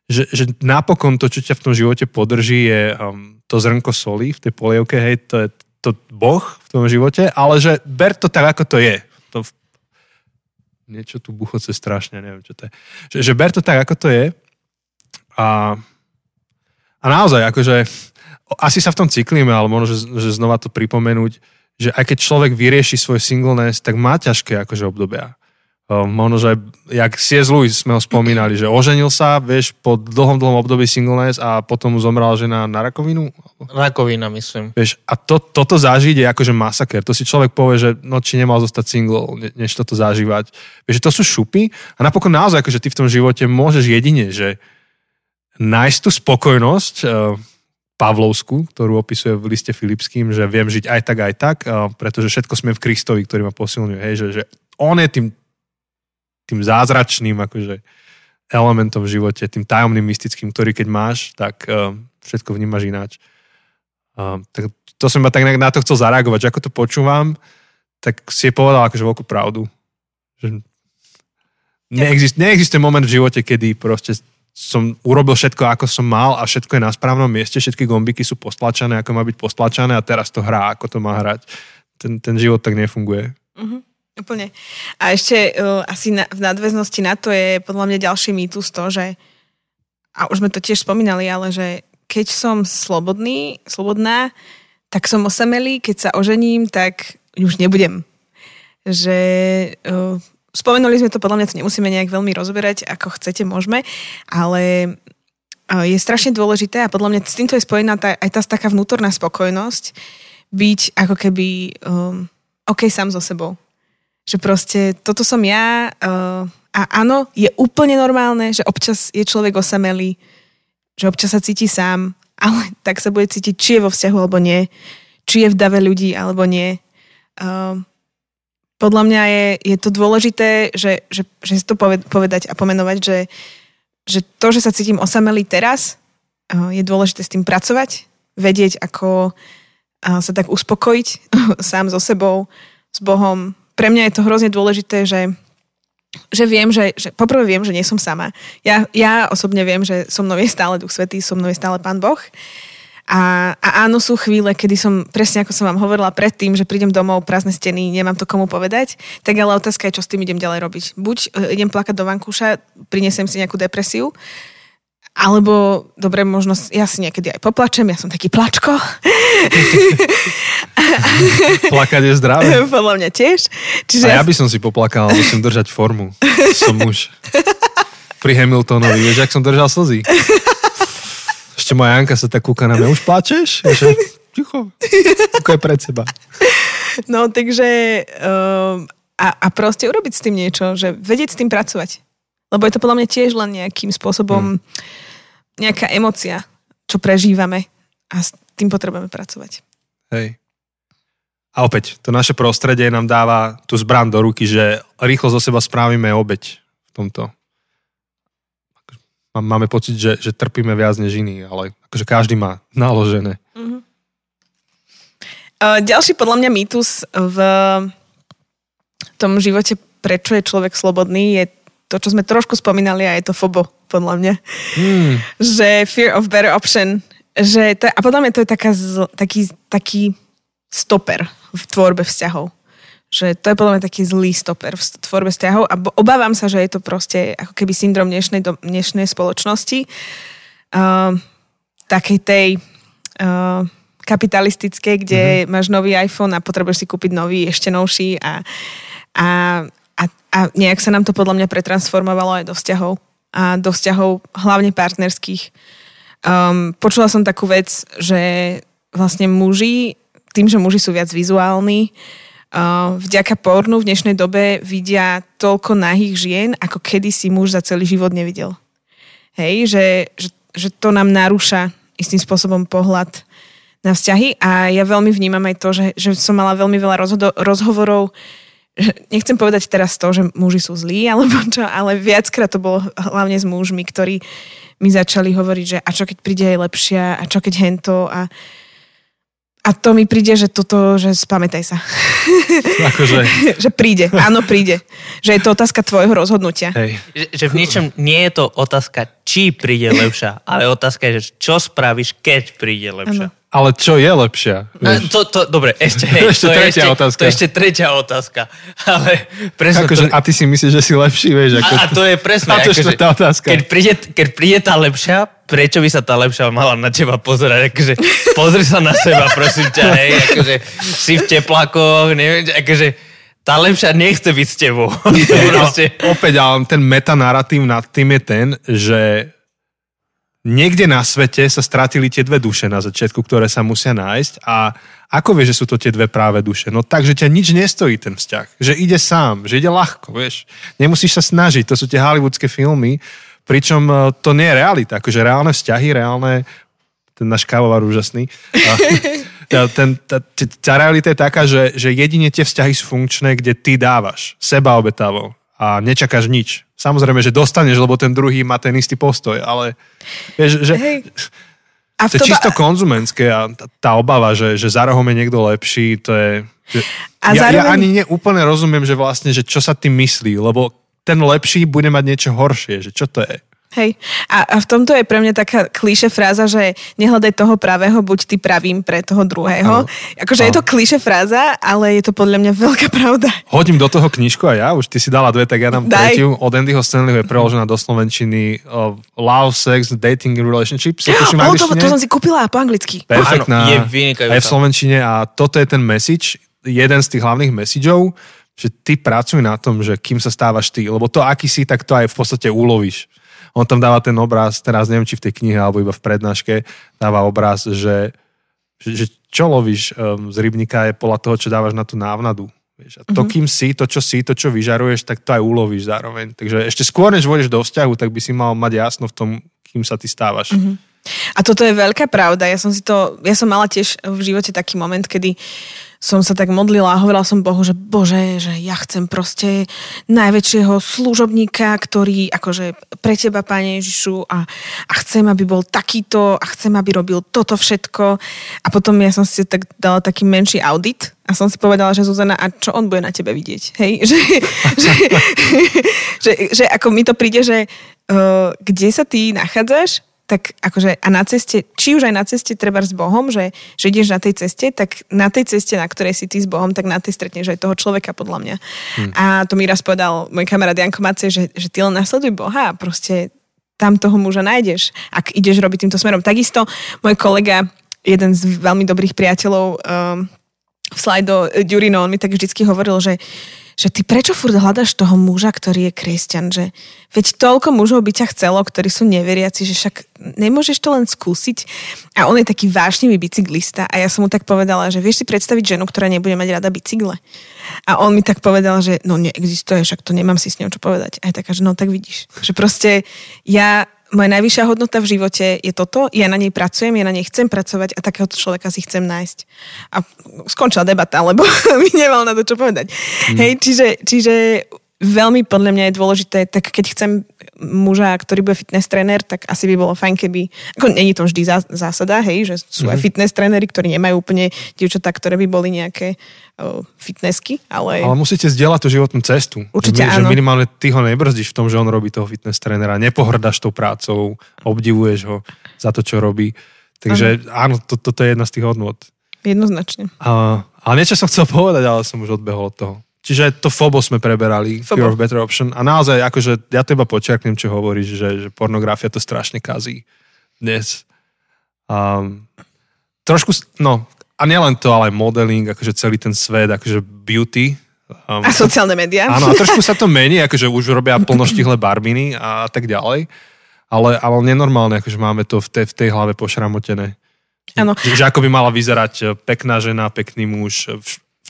Že, že napokon to, čo ťa v tom živote podrží, je um, to zrnko soli v tej polievke, hej, to je to boh v tom živote, ale že ber to tak, ako to je. To v... Niečo tu buchoce strašne, neviem, čo to je. Že, že ber to tak, ako to je a, a naozaj, akože asi sa v tom cyklíme, ale možno, že, že znova to pripomenúť, že aj keď človek vyrieši svoj singleness, tak má ťažké akože obdobia. Ehm, možno, že jak C.S. Lewis sme ho spomínali, že oženil sa, vieš, po dlhom, dlhom období singleness a potom mu zomrela žena na rakovinu? Rakovina, myslím. Vieš, a to, toto zažiť je akože masaker. To si človek povie, že no, či nemal zostať single, než toto zažívať. Vieš, to sú šupy a napokon naozaj, akože ty v tom živote môžeš jedine, že nájsť tú spokojnosť, uh, Pavlovsku, ktorú opisuje v liste Filipským, že viem žiť aj tak, aj tak, uh, pretože všetko sme v Kristovi, ktorý ma posilňuje. Hej, že, že on je tým tým zázračným akože elementom v živote, tým tajomným mystickým, ktorý keď máš, tak uh, všetko vnímaš ináč. Uh, tak to som ma tak na to chcel zareagovať, že ako to počúvam, tak si je povedal akože veľkú pravdu. Že neexist, neexistuje moment v živote, kedy proste som urobil všetko, ako som mal a všetko je na správnom mieste, všetky gombiky sú postlačané, ako má byť postlačané a teraz to hrá, ako to má hrať. Ten, ten život tak nefunguje. Uh-huh. Úplne. A ešte uh, asi na, v nadväznosti na to je podľa mňa ďalší mýtus to, že a už sme to tiež spomínali, ale že keď som slobodný, slobodná, tak som osamelý, keď sa ožením, tak už nebudem. Že uh, spomenuli sme to, podľa mňa to nemusíme nejak veľmi rozberať, ako chcete, môžeme, ale uh, je strašne dôležité a podľa mňa s týmto je spojená tá, aj tá taká vnútorná spokojnosť, byť ako keby um, OK sám so sebou že proste toto som ja uh, a áno, je úplne normálne, že občas je človek osamelý, že občas sa cíti sám, ale tak sa bude cítiť, či je vo vzťahu alebo nie, či je v dave ľudí alebo nie. Uh, podľa mňa je, je to dôležité, že, že, že si to povedať a pomenovať, že, že to, že sa cítim osamelý teraz, uh, je dôležité s tým pracovať vedieť, ako a, sa tak uspokojiť sám so sebou, s Bohom. Pre mňa je to hrozne dôležité, že že viem, že, že poprvé viem, že nie som sama. Ja, ja osobne viem, že so mnou je stále Duch Svetý, so mnou je stále Pán Boh. A, a áno, sú chvíle, kedy som, presne ako som vám hovorila predtým, že prídem domov, prázdne steny, nemám to komu povedať, tak ale otázka je, čo s tým idem ďalej robiť. Buď e, idem plakať do vankúša, prinesem si nejakú depresiu, alebo, dobre, možno ja si niekedy aj poplačem, ja som taký plačko. Plakať je zdravé. Podľa mňa tiež. Čiže A ja by som si poplakal, musím držať formu. Som muž. Pri Hamiltonovi, vieš, ak som držal slzy. Ešte moja Janka sa tak kúka na mňa, už plačeš? Že, ticho, je pred seba. No, takže um, a, a proste urobiť s tým niečo, že vedieť s tým pracovať. Lebo je to podľa mňa tiež len nejakým spôsobom hmm nejaká emocia, čo prežívame a s tým potrebujeme pracovať. Hej. A opäť, to naše prostredie nám dáva tú zbran do ruky, že rýchlo zo seba správime obeď v tomto. Máme pocit, že, že trpíme viac než iní, ale akože každý má naložené. Uh-huh. ďalší podľa mňa mýtus v tom živote, prečo je človek slobodný, je to, čo sme trošku spomínali a je to FOBO podľa mňa. Hmm. Že fear of better option. Že to a podľa mňa to je taká zl, taký, taký stoper v tvorbe vzťahov. Že to je podľa mňa taký zlý stoper v tvorbe vzťahov a obávam sa, že je to proste ako keby syndrom dnešnej, do, dnešnej spoločnosti. Uh, takej tej uh, kapitalistickej, kde mm-hmm. máš nový iPhone a potrebuješ si kúpiť nový, ešte novší a, a, a, nejak sa nám to podľa mňa pretransformovalo aj do vzťahov a do vzťahov hlavne partnerských. Um, počula som takú vec, že vlastne muži, tým, že muži sú viac vizuálni, uh, vďaka pornu v dnešnej dobe vidia toľko nahých žien, ako kedysi muž za celý život nevidel. Hej, že, že, že to nám narúša istým spôsobom pohľad na vzťahy a ja veľmi vnímam aj to, že, že som mala veľmi veľa rozhodo- rozhovorov nechcem povedať teraz to, že muži sú zlí, alebo čo, ale viackrát to bolo hlavne s mužmi, ktorí mi začali hovoriť, že a čo keď príde aj lepšia, a čo keď hento a a to mi príde, že toto, že spamätaj sa. Akože... že príde, áno príde. Že je to otázka tvojho rozhodnutia. Hej. Že, že v ničom nie je to otázka, či príde lepšia, ale otázka je, že čo spravíš, keď príde lepšia. Ano. Ale čo je lepšia? No, to, to, dobre, ešte, hej, ešte to tretia ešte, otázka. To je ešte tretia otázka. Ale presne Ako, to... A ty si myslíš, že si lepší, vieš? Ako... A, a to je presne. A to je akože, otázka. Keď príde, keď príde tá lepšia, prečo by sa tá lepšia mala na teba pozerať? Akože, pozri sa na seba, prosím ťa, hej. Akože, si v teplákoch, neviem, akože, tá lepšia nechce byť s tebou. Proste... Opäť, ale ten metanaratív nad tým je ten, že niekde na svete sa stratili tie dve duše na začiatku, ktoré sa musia nájsť a ako vieš, že sú to tie dve práve duše? No tak, že ťa nič nestojí ten vzťah. Že ide sám, že ide ľahko, vieš. Nemusíš sa snažiť, to sú tie hollywoodske filmy, pričom e, to nie je realita. Akože reálne vzťahy, reálne ten náš kávovar úžasný. A ten, tá, tá realita je taká, že, že jedine tie vzťahy sú funkčné, kde ty dávaš seba obetavo a nečakáš nič. Samozrejme, že dostaneš, lebo ten druhý má ten istý postoj, ale vieš, že... Hej. A to je čisto konzumenské a tá, tá obava, že, že za rohom je niekto lepší, to je... Že a ja, zároveň... ja ani neúplne rozumiem, že vlastne, že čo sa tým myslí, lebo ten lepší bude mať niečo horšie, že čo to je? Hej. A, a v tomto je pre mňa taká klíše fráza, že nehľadaj toho pravého, buď ty pravým pre toho druhého. Ano. Akože ano. je to klíše fráza, ale je to podľa mňa veľká pravda. Hodím do toho knižku a ja, už ty si dala dve, tak ja dám Daj. tretiu. Od Andyho Stanleyho je preložená do slovenčiny uh, Love, Sex, Dating Relationships. oh, to, to som si kúpila po anglicky. Perfektná. Áno, je Aj v slovenčine a toto je ten message, jeden z tých hlavných messageov, že ty pracuj na tom, že kým sa stávaš ty, lebo to, aký si, tak to aj v podstate ulovíš on tam dáva ten obraz, teraz neviem, či v tej knihe alebo iba v prednáške, dáva obraz, že, že čo lovíš um, z rybníka je podľa toho, čo dávaš na tú návnadu. Vieš, a to, mm-hmm. kým si, to, čo si, to, čo vyžaruješ, tak to aj ulovíš zároveň. Takže ešte skôr, než vôjdeš do vzťahu, tak by si mal mať jasno v tom, kým sa ty stávaš. Mm-hmm. A toto je veľká pravda. Ja som si to, ja som mala tiež v živote taký moment, kedy som sa tak modlila a hovorila som Bohu, že Bože, že ja chcem proste najväčšieho služobníka, ktorý akože pre teba, Pane Ježišu a, a chcem, aby bol takýto a chcem, aby robil toto všetko. A potom ja som si tak dala taký menší audit a som si povedala, že Zuzana, a čo on bude na tebe vidieť? Hej? Že, že, že, že ako mi to príde, že uh, kde sa ty nachádzaš, tak akože a na ceste, či už aj na ceste treba s Bohom, že, že ideš na tej ceste, tak na tej ceste, na ktorej si ty s Bohom, tak na tej stretneš aj toho človeka podľa mňa. Hmm. A to mi raz povedal môj kamarát Janko Macej, že, že ty len nasleduj Boha a proste tam toho muža nájdeš, ak ideš robiť týmto smerom. Takisto môj kolega, jeden z veľmi dobrých priateľov um, v Slajdo, Ďurino, on mi tak vždycky hovoril, že že ty prečo furt hľadaš toho muža, ktorý je kresťan, že veď toľko mužov by ťa chcelo, ktorí sú neveriaci, že však nemôžeš to len skúsiť. A on je taký vášnivý bicyklista a ja som mu tak povedala, že vieš si predstaviť ženu, ktorá nebude mať rada bicykle. A on mi tak povedal, že no neexistuje, však to nemám si s ňou čo povedať. A ja taká, že no tak vidíš. Že proste ja moja najvyššia hodnota v živote je toto, ja na nej pracujem, ja na nej chcem pracovať a takéhoto človeka si chcem nájsť. A skončila debata, lebo mi nemal na to čo povedať. Mm. Hej, čiže, čiže veľmi podľa mňa je dôležité, tak keď chcem muža, ktorý bude fitness tréner, tak asi by bolo fajn, keby, ako není to vždy zásada, hej, že sú mm-hmm. aj mhm. fitness tréneri, ktorí nemajú úplne dievčatá, ktoré by boli nejaké o, fitnessky, ale... Ale musíte zdieľať tú životnú cestu. Určite že, áno. Že minimálne ty ho nebrzdíš v tom, že on robí toho fitness trénera, nepohrdaš tou prácou, obdivuješ ho za to, čo robí. Takže áno, áno to, toto je jedna z tých hodnot. Jednoznačne. A, ale niečo som chcel povedať, ale som už odbehol od toho. Čiže to FOBO sme preberali, Fobo. Fear of Better Option. A naozaj, akože ja teba počiarknem, čo hovoríš, že, že pornografia to strašne kazí dnes. Um, trošku, no, a nielen to, ale modeling, akože celý ten svet, akože beauty. Um, a sociálne médiá. Áno, a trošku sa to mení, akože už robia plnoštihle barbiny a tak ďalej. Ale, ale nenormálne, akože máme to v tej, v tej hlave pošramotené. Áno. Že, že ako by mala vyzerať pekná žena, pekný muž,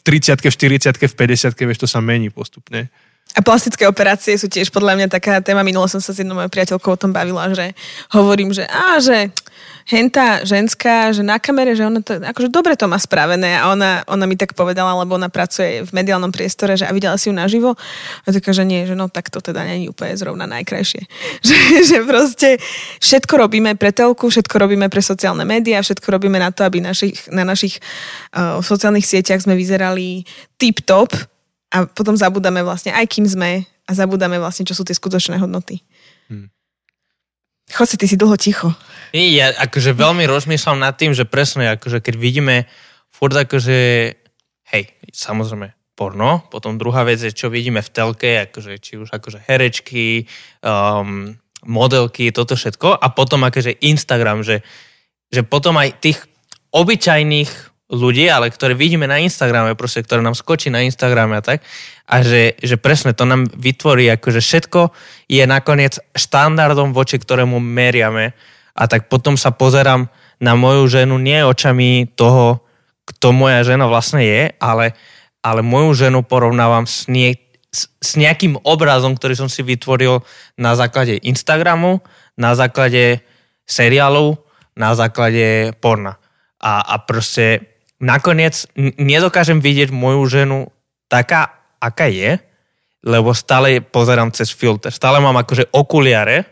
30 v 40 v 50 vieš, to sa mení postupne. A plastické operácie sú tiež podľa mňa taká téma. Minulo som sa s jednou mojou priateľkou o tom bavila, že hovorím, že á, že hentá ženská, že na kamere, že ona to, akože dobre to má spravené a ona, ona mi tak povedala, lebo ona pracuje v mediálnom priestore, že a videla si ju naživo a taká, že nie, že no tak to teda není úplne zrovna najkrajšie. Že, že proste všetko robíme pre telku, všetko robíme pre sociálne médiá, všetko robíme na to, aby našich, na našich uh, sociálnych sieťach sme vyzerali tip-top a potom zabudáme vlastne aj kým sme a zabudáme vlastne, čo sú tie skutočné hodnoty. Hmm. Chod ty si dlho ticho. Ja akože veľmi rozmýšľam nad tým, že presne akože keď vidíme furt akože, hej, samozrejme, porno, potom druhá vec je, čo vidíme v telke, akože, či už akože herečky, um, modelky, toto všetko a potom akože Instagram, že, že potom aj tých obyčajných ľudí, ale ktoré vidíme na Instagrame, proste, ktoré nám skočí na Instagrame a tak. A že, že presne to nám vytvorí, akože všetko je nakoniec štandardom, voči ktorému meriame. A tak potom sa pozerám na moju ženu nie očami toho, kto moja žena vlastne je, ale, ale moju ženu porovnávam s, nie, s, s nejakým obrazom, ktorý som si vytvoril na základe Instagramu, na základe seriálov, na základe porna. A, a proste nakoniec nedokážem vidieť moju ženu taká, aká je, lebo stále pozerám cez filter. Stále mám akože okuliare,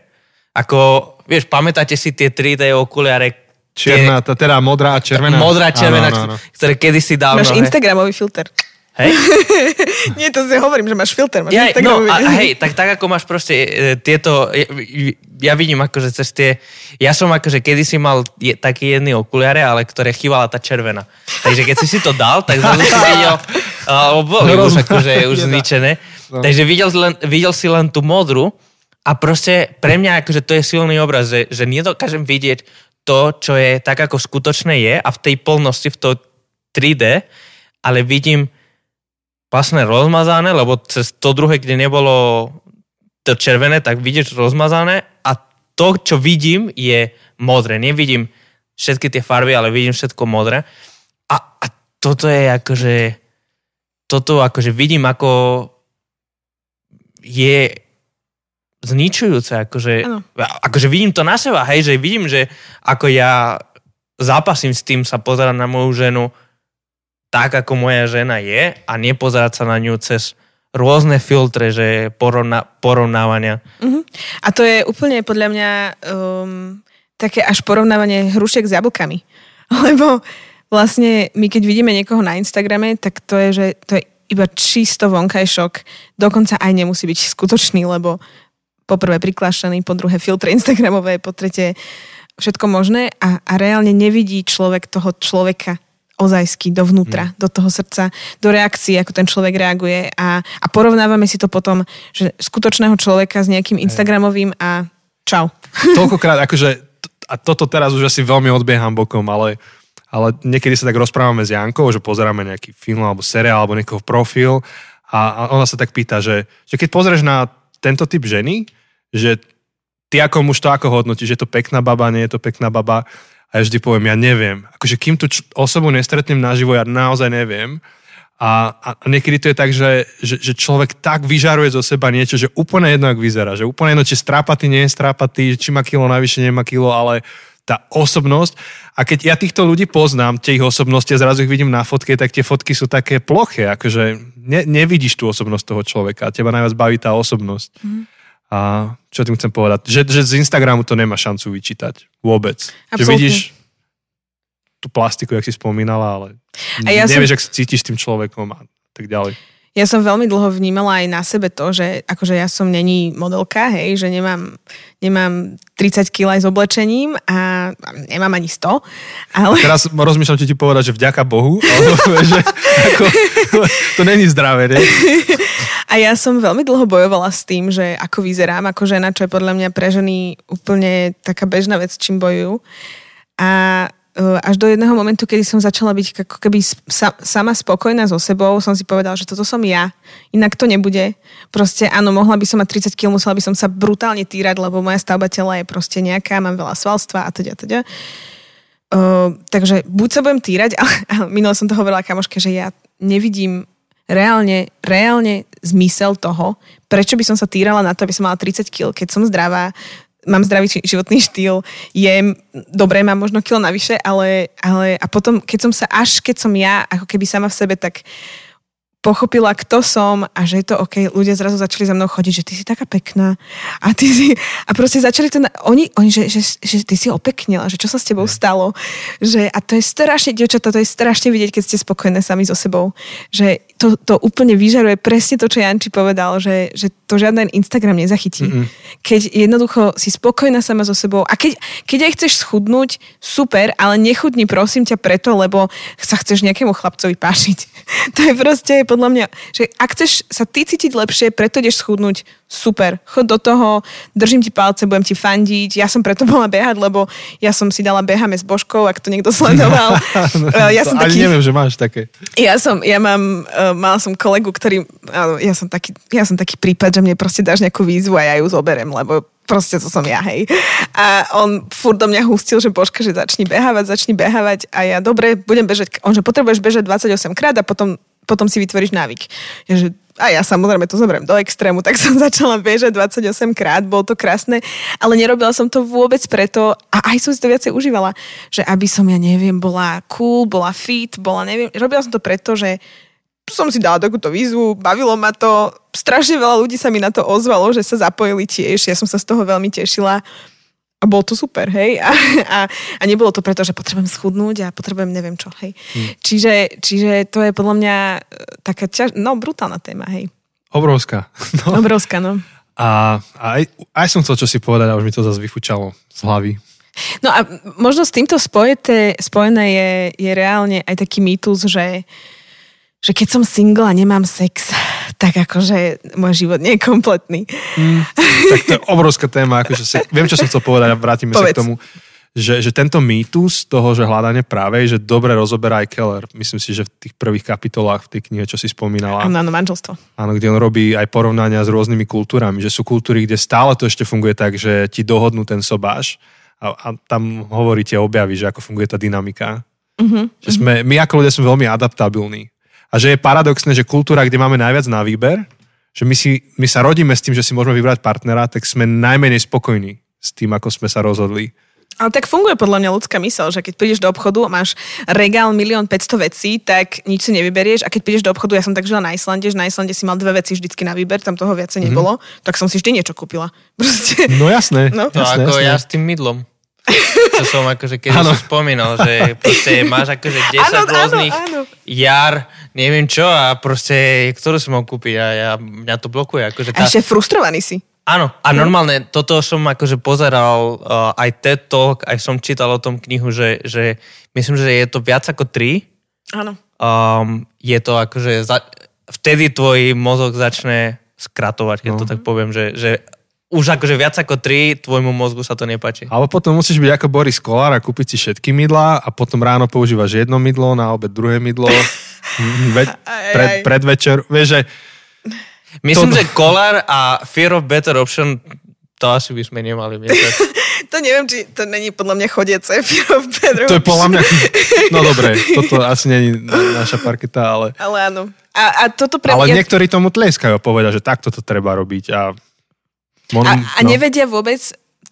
ako, vieš, pamätáte si tie 3D okuliare, Čierna, tie, teda modrá a červená. Modrá, červená, áno, áno, áno. ktoré kedysi dávno... Máš Instagramový filter. Hej? Nie, to si hovorím, že máš filter. Máš ja, no, a, hej, tak, tak ako máš proste e, tieto, ja, ja vidím akože cez tie, ja som akože kedysi mal je, taký jedný okuliare, ale ktoré chývala tá červená. Takže keď si si to dal, tak zrazu si videl, alebo boli no, už akože už zničené. No. Takže videl, len, videl si len tú modru a proste pre mňa akože to je silný obraz, že, že nedokážem vidieť to, čo je tak, ako skutočné je a v tej plnosti, v to 3D, ale vidím vlastne rozmazané, lebo cez to druhé, kde nebolo to červené, tak vidíš rozmazané a to, čo vidím, je modré. Nevidím všetky tie farby, ale vidím všetko modré. A, a toto je akože toto akože vidím, ako je zničujúce. Akože, Áno. akože vidím to na seba, hej, že vidím, že ako ja zápasím s tým sa pozerať na moju ženu tak, ako moja žena je a nepozerať sa na ňu cez rôzne filtre, že porovna, porovnávania. A to je úplne podľa mňa um, také až porovnávanie hrušiek s jablkami. Lebo vlastne my keď vidíme niekoho na Instagrame, tak to je, že to je iba čisto vonkajšok. Dokonca aj nemusí byť skutočný, lebo po prvé priklášaný, po druhé filtre Instagramové, po tretie všetko možné a, a reálne nevidí človek toho človeka ozajsky dovnútra, hmm. do toho srdca, do reakcií, ako ten človek reaguje a, a porovnávame si to potom, že skutočného človeka s nejakým Instagramovým a čau. Toľkokrát, akože, a toto teraz už asi veľmi odbieham bokom, ale, ale niekedy sa tak rozprávame s Jankou, že pozeráme nejaký film alebo seriál alebo niekoho profil a, a ona sa tak pýta, že, že keď pozrieš na tento typ ženy, že ty ako muž to ako hodnotíš, je to pekná baba, nie je to pekná baba a ja vždy poviem, ja neviem. Akože kým tú osobu nestretnem naživo, ja naozaj neviem. A, a niekedy to je tak, že, že, že človek tak vyžaruje zo seba niečo, že úplne jedno, ak vyzerá. Že úplne jedno, či strápatý, nie je strápatý, či má kilo navyše, nemá kilo, ale tá osobnosť. A keď ja týchto ľudí poznám, tie ich osobnosti a zrazu ich vidím na fotke, tak tie fotky sú také ploché, akože ne, nevidíš tú osobnosť toho človeka. Teba najviac baví tá osobnosť. Mm. A čo tým chcem povedať? Že, že z Instagramu to nemá šancu vyčítať. Vôbec. Že Absolútne. vidíš tú plastiku, jak si spomínala, ale A ja nevieš, ak sa cítiš s tým človekom a tak ďalej. Ja som veľmi dlho vnímala aj na sebe to, že akože ja som není modelka, hej, že nemám, nemám 30 kg aj s oblečením a nemám ani 100, ale... Teraz rozmýšľam, či ti povedať, že vďaka Bohu, ale že ako, to není zdravé, ne? A ja som veľmi dlho bojovala s tým, že ako vyzerám ako žena, čo je podľa mňa pre ženy úplne taká bežná vec, čím bojujú. A až do jedného momentu, kedy som začala byť ako keby sa, sama spokojná so sebou, som si povedala, že toto som ja, inak to nebude. Proste áno, mohla by som mať 30 kg, musela by som sa brutálne týrať, lebo moja stavba tela je proste nejaká, mám veľa svalstva a teda, teda. Uh, takže buď sa budem týrať, ale, ale minule som to hovorila kamoške, že ja nevidím reálne, reálne zmysel toho, prečo by som sa týrala na to, aby som mala 30 kg, keď som zdravá, mám zdravý životný štýl, jem, dobre, mám možno kilo navyše, ale, ale a potom, keď som sa, až keď som ja, ako keby sama v sebe, tak pochopila, kto som a že je to OK, ľudia zrazu začali za mnou chodiť, že ty si taká pekná a ty si, a proste začali to, na, oni, oni že, že, že, ty si opeknila, že čo sa s tebou stalo, že a to je strašne, dievčatá, to je strašne vidieť, keď ste spokojné sami so sebou, že to, to úplne vyžaruje presne to, čo Janči povedal, že, že to žiaden Instagram nezachytí. Mm-hmm. Keď jednoducho si spokojná sama so sebou a keď, keď aj chceš schudnúť, super, ale nechudni prosím ťa preto, lebo sa chceš nejakému chlapcovi pášiť. to je proste podľa mňa, že ak chceš sa ty cítiť lepšie, preto ideš schudnúť, super, chod do toho, držím ti palce, budem ti fandiť. Ja som preto bola behať, lebo ja som si dala behame s Božkou, ak to niekto sledoval. Eh, ja to som taký, neviem, že máš také. ja som, ja mám, uh, mala som kolegu, ktorý, áno, ja som taký, ja som taký prípad, že mne proste dáš nejakú výzvu a ja ju zoberem, lebo proste to som ja, hej. A on furt do mňa hustil, že Božka, že začni behávať, začni behávať a ja, dobre, budem bežať, on, že potrebuješ bežať 28 krát a potom, potom si vytvoríš návyk. Že a ja samozrejme to zoberiem do extrému, tak som začala bežať 28 krát, bolo to krásne, ale nerobila som to vôbec preto a aj som si to viacej užívala, že aby som, ja neviem, bola cool, bola fit, bola neviem, robila som to preto, že som si dala takúto výzvu, bavilo ma to, strašne veľa ľudí sa mi na to ozvalo, že sa zapojili tiež, ja som sa z toho veľmi tešila a bolo to super, hej. A, a, a nebolo to preto, že potrebujem schudnúť a potrebujem neviem čo, hej. Hmm. Čiže, čiže to je podľa mňa e, taká ťaž, no brutálna téma, hej. Obrovská. No. Obrovská, no. A, a aj, aj som chcel čo si povedať a už mi to zase vyfučalo z hlavy. No a možno s týmto spojeté, spojené je, je reálne aj taký mýtus, že, že keď som single a nemám sex, tak akože môj život nie je kompletný. Mm, tak to je obrovská téma. Akože si, viem, čo som chcel povedať a vrátime sa Povedz. k tomu. Že, že tento mýtus toho, že hľadanie práve, že dobre rozoberá aj Keller. Myslím si, že v tých prvých kapitolách v tej knihe, čo si spomínala. Áno, áno, manželstvo. Áno, kde on robí aj porovnania s rôznymi kultúrami, že sú kultúry, kde stále to ešte funguje tak, že ti dohodnú ten sobáš a, a tam hovoríte objaví, že ako funguje tá dynamika. Uh-huh. Že sme, my ako ľudia sme veľmi adaptabilní. A že je paradoxné, že kultúra, kde máme najviac na výber, že my, si, my sa rodíme s tým, že si môžeme vybrať partnera, tak sme najmenej spokojní s tým, ako sme sa rozhodli. Ale tak funguje podľa mňa ľudská mysel, že keď prídeš do obchodu a máš regál milión 500 vecí, tak nič si nevyberieš a keď prídeš do obchodu, ja som tak žila na Islande, že na Islande si mal dve veci vždycky na výber, tam toho viacej Mhm. nebolo, mm-hmm. tak som si vždy niečo kúpila. Proste. No jasné. No. No jasné, ako jasné. ja s tým mydlom. To som akože keď som spomínal, že proste máš akože 10 Áno, áno, rôznych áno. jar, neviem čo a proste, ktorú som mal kúpiť a ja, mňa to blokuje. Akože A tá, ešte frustrovaný si. áno, a normálne toto som akože pozeral uh, aj TED Talk, aj som čítal o tom knihu, že, že myslím, že je to viac ako 3 Áno. um, je to akože, za, vtedy tvoj mozog začne skratovať, keď No. to tak poviem, že, že už akože viac ako tri, tvojmu mozgu sa to nepáči. Alebo potom musíš byť ako Boris Kolár a kúpiť si všetky mydlá a potom ráno používaš jedno mydlo, na obed druhé mydlo, ve- pred, predvečer. Vieš, že Myslím, To- že Kolar a Fear of Better Option to asi by sme nemali myslieť. To neviem, či to není podľa mňa chodiace. Pedro. to je podľa mňa... No dobre, toto asi není naša parketa, ale... Ale áno. A, a toto pre Ale ja- niektorí tomu tleskajú a povedia, že takto to treba robiť a... Mon, A, a nevedia vôbec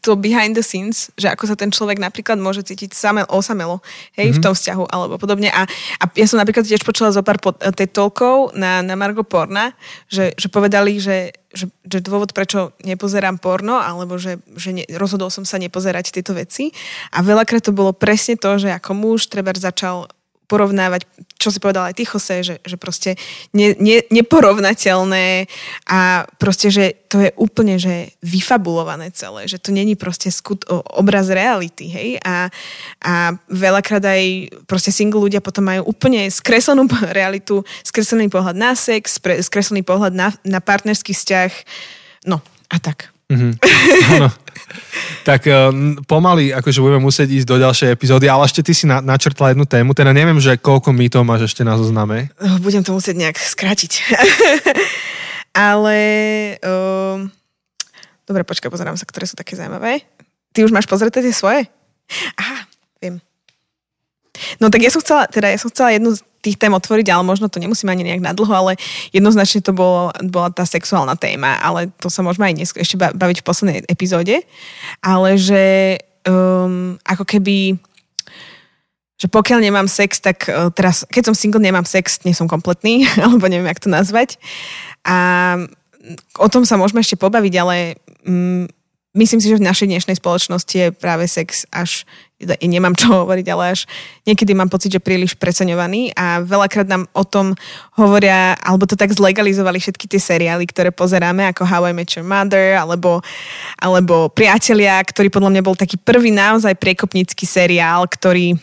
to behind the scenes, že ako sa ten človek napríklad môže cítiť samel, osamelo, hej, mm-hmm. v tom vzťahu alebo podobne. A, a ja som napríklad tiež počula zo pár pod, tej toľkov na, na Margo Porna, že, že povedali, že, že, že dôvod, prečo nepozerám porno, alebo že, že ne, rozhodol som sa nepozerať tieto veci. A veľakrát to bolo presne to, že ako muž treba začal porovnávať, čo si povedal aj ty, Jose, že, že proste ne, ne, neporovnateľné a proste, že to je úplne, že vyfabulované celé, že to není proste skut, obraz reality, hej, a, a veľakrát aj proste single ľudia potom majú úplne skreslenú realitu, skreslený pohľad na sex, skreslený pohľad na, na partnerský vzťah, no a tak. Áno. Tak eh, n- pomaly, akože budeme musieť ísť do ďalšej epizódy, ale ešte ty si na, načrtla jednu tému, teda neviem, že koľko mýtov máš ešte na zozname. Oh, Budem to musieť nejak skrátiť. Ale... Um, dobre, počkaj, pozerám sa, ktoré sú také zaujímavé. Ty už máš pozreté tie svoje? Aha. No tak ja som chcela, teda ja som chcela jednu z tých tém otvoriť, ale možno to nemusím ani nejak nadlho, ale jednoznačne to bolo, bola tá sexuálna téma, ale to sa môžeme aj dnes ešte ba- baviť v poslednej epizóde. Ale že um, ako keby že pokiaľ nemám sex, tak uh, teraz, keď som single, nemám sex, nie som kompletný, alebo neviem, jak to nazvať. A mm, o tom sa môžeme ešte pobaviť, ale mm, myslím si, že v našej dnešnej spoločnosti je práve sex až, nemám čo hovoriť, ale až niekedy mám pocit, že príliš preceňovaný a veľakrát nám o tom hovoria, alebo to tak zlegalizovali všetky tie seriály, ktoré pozeráme, ako How I Met Your Mother, alebo, alebo Priatelia, ktorý podľa mňa bol taký prvý naozaj priekopnícky seriál, ktorý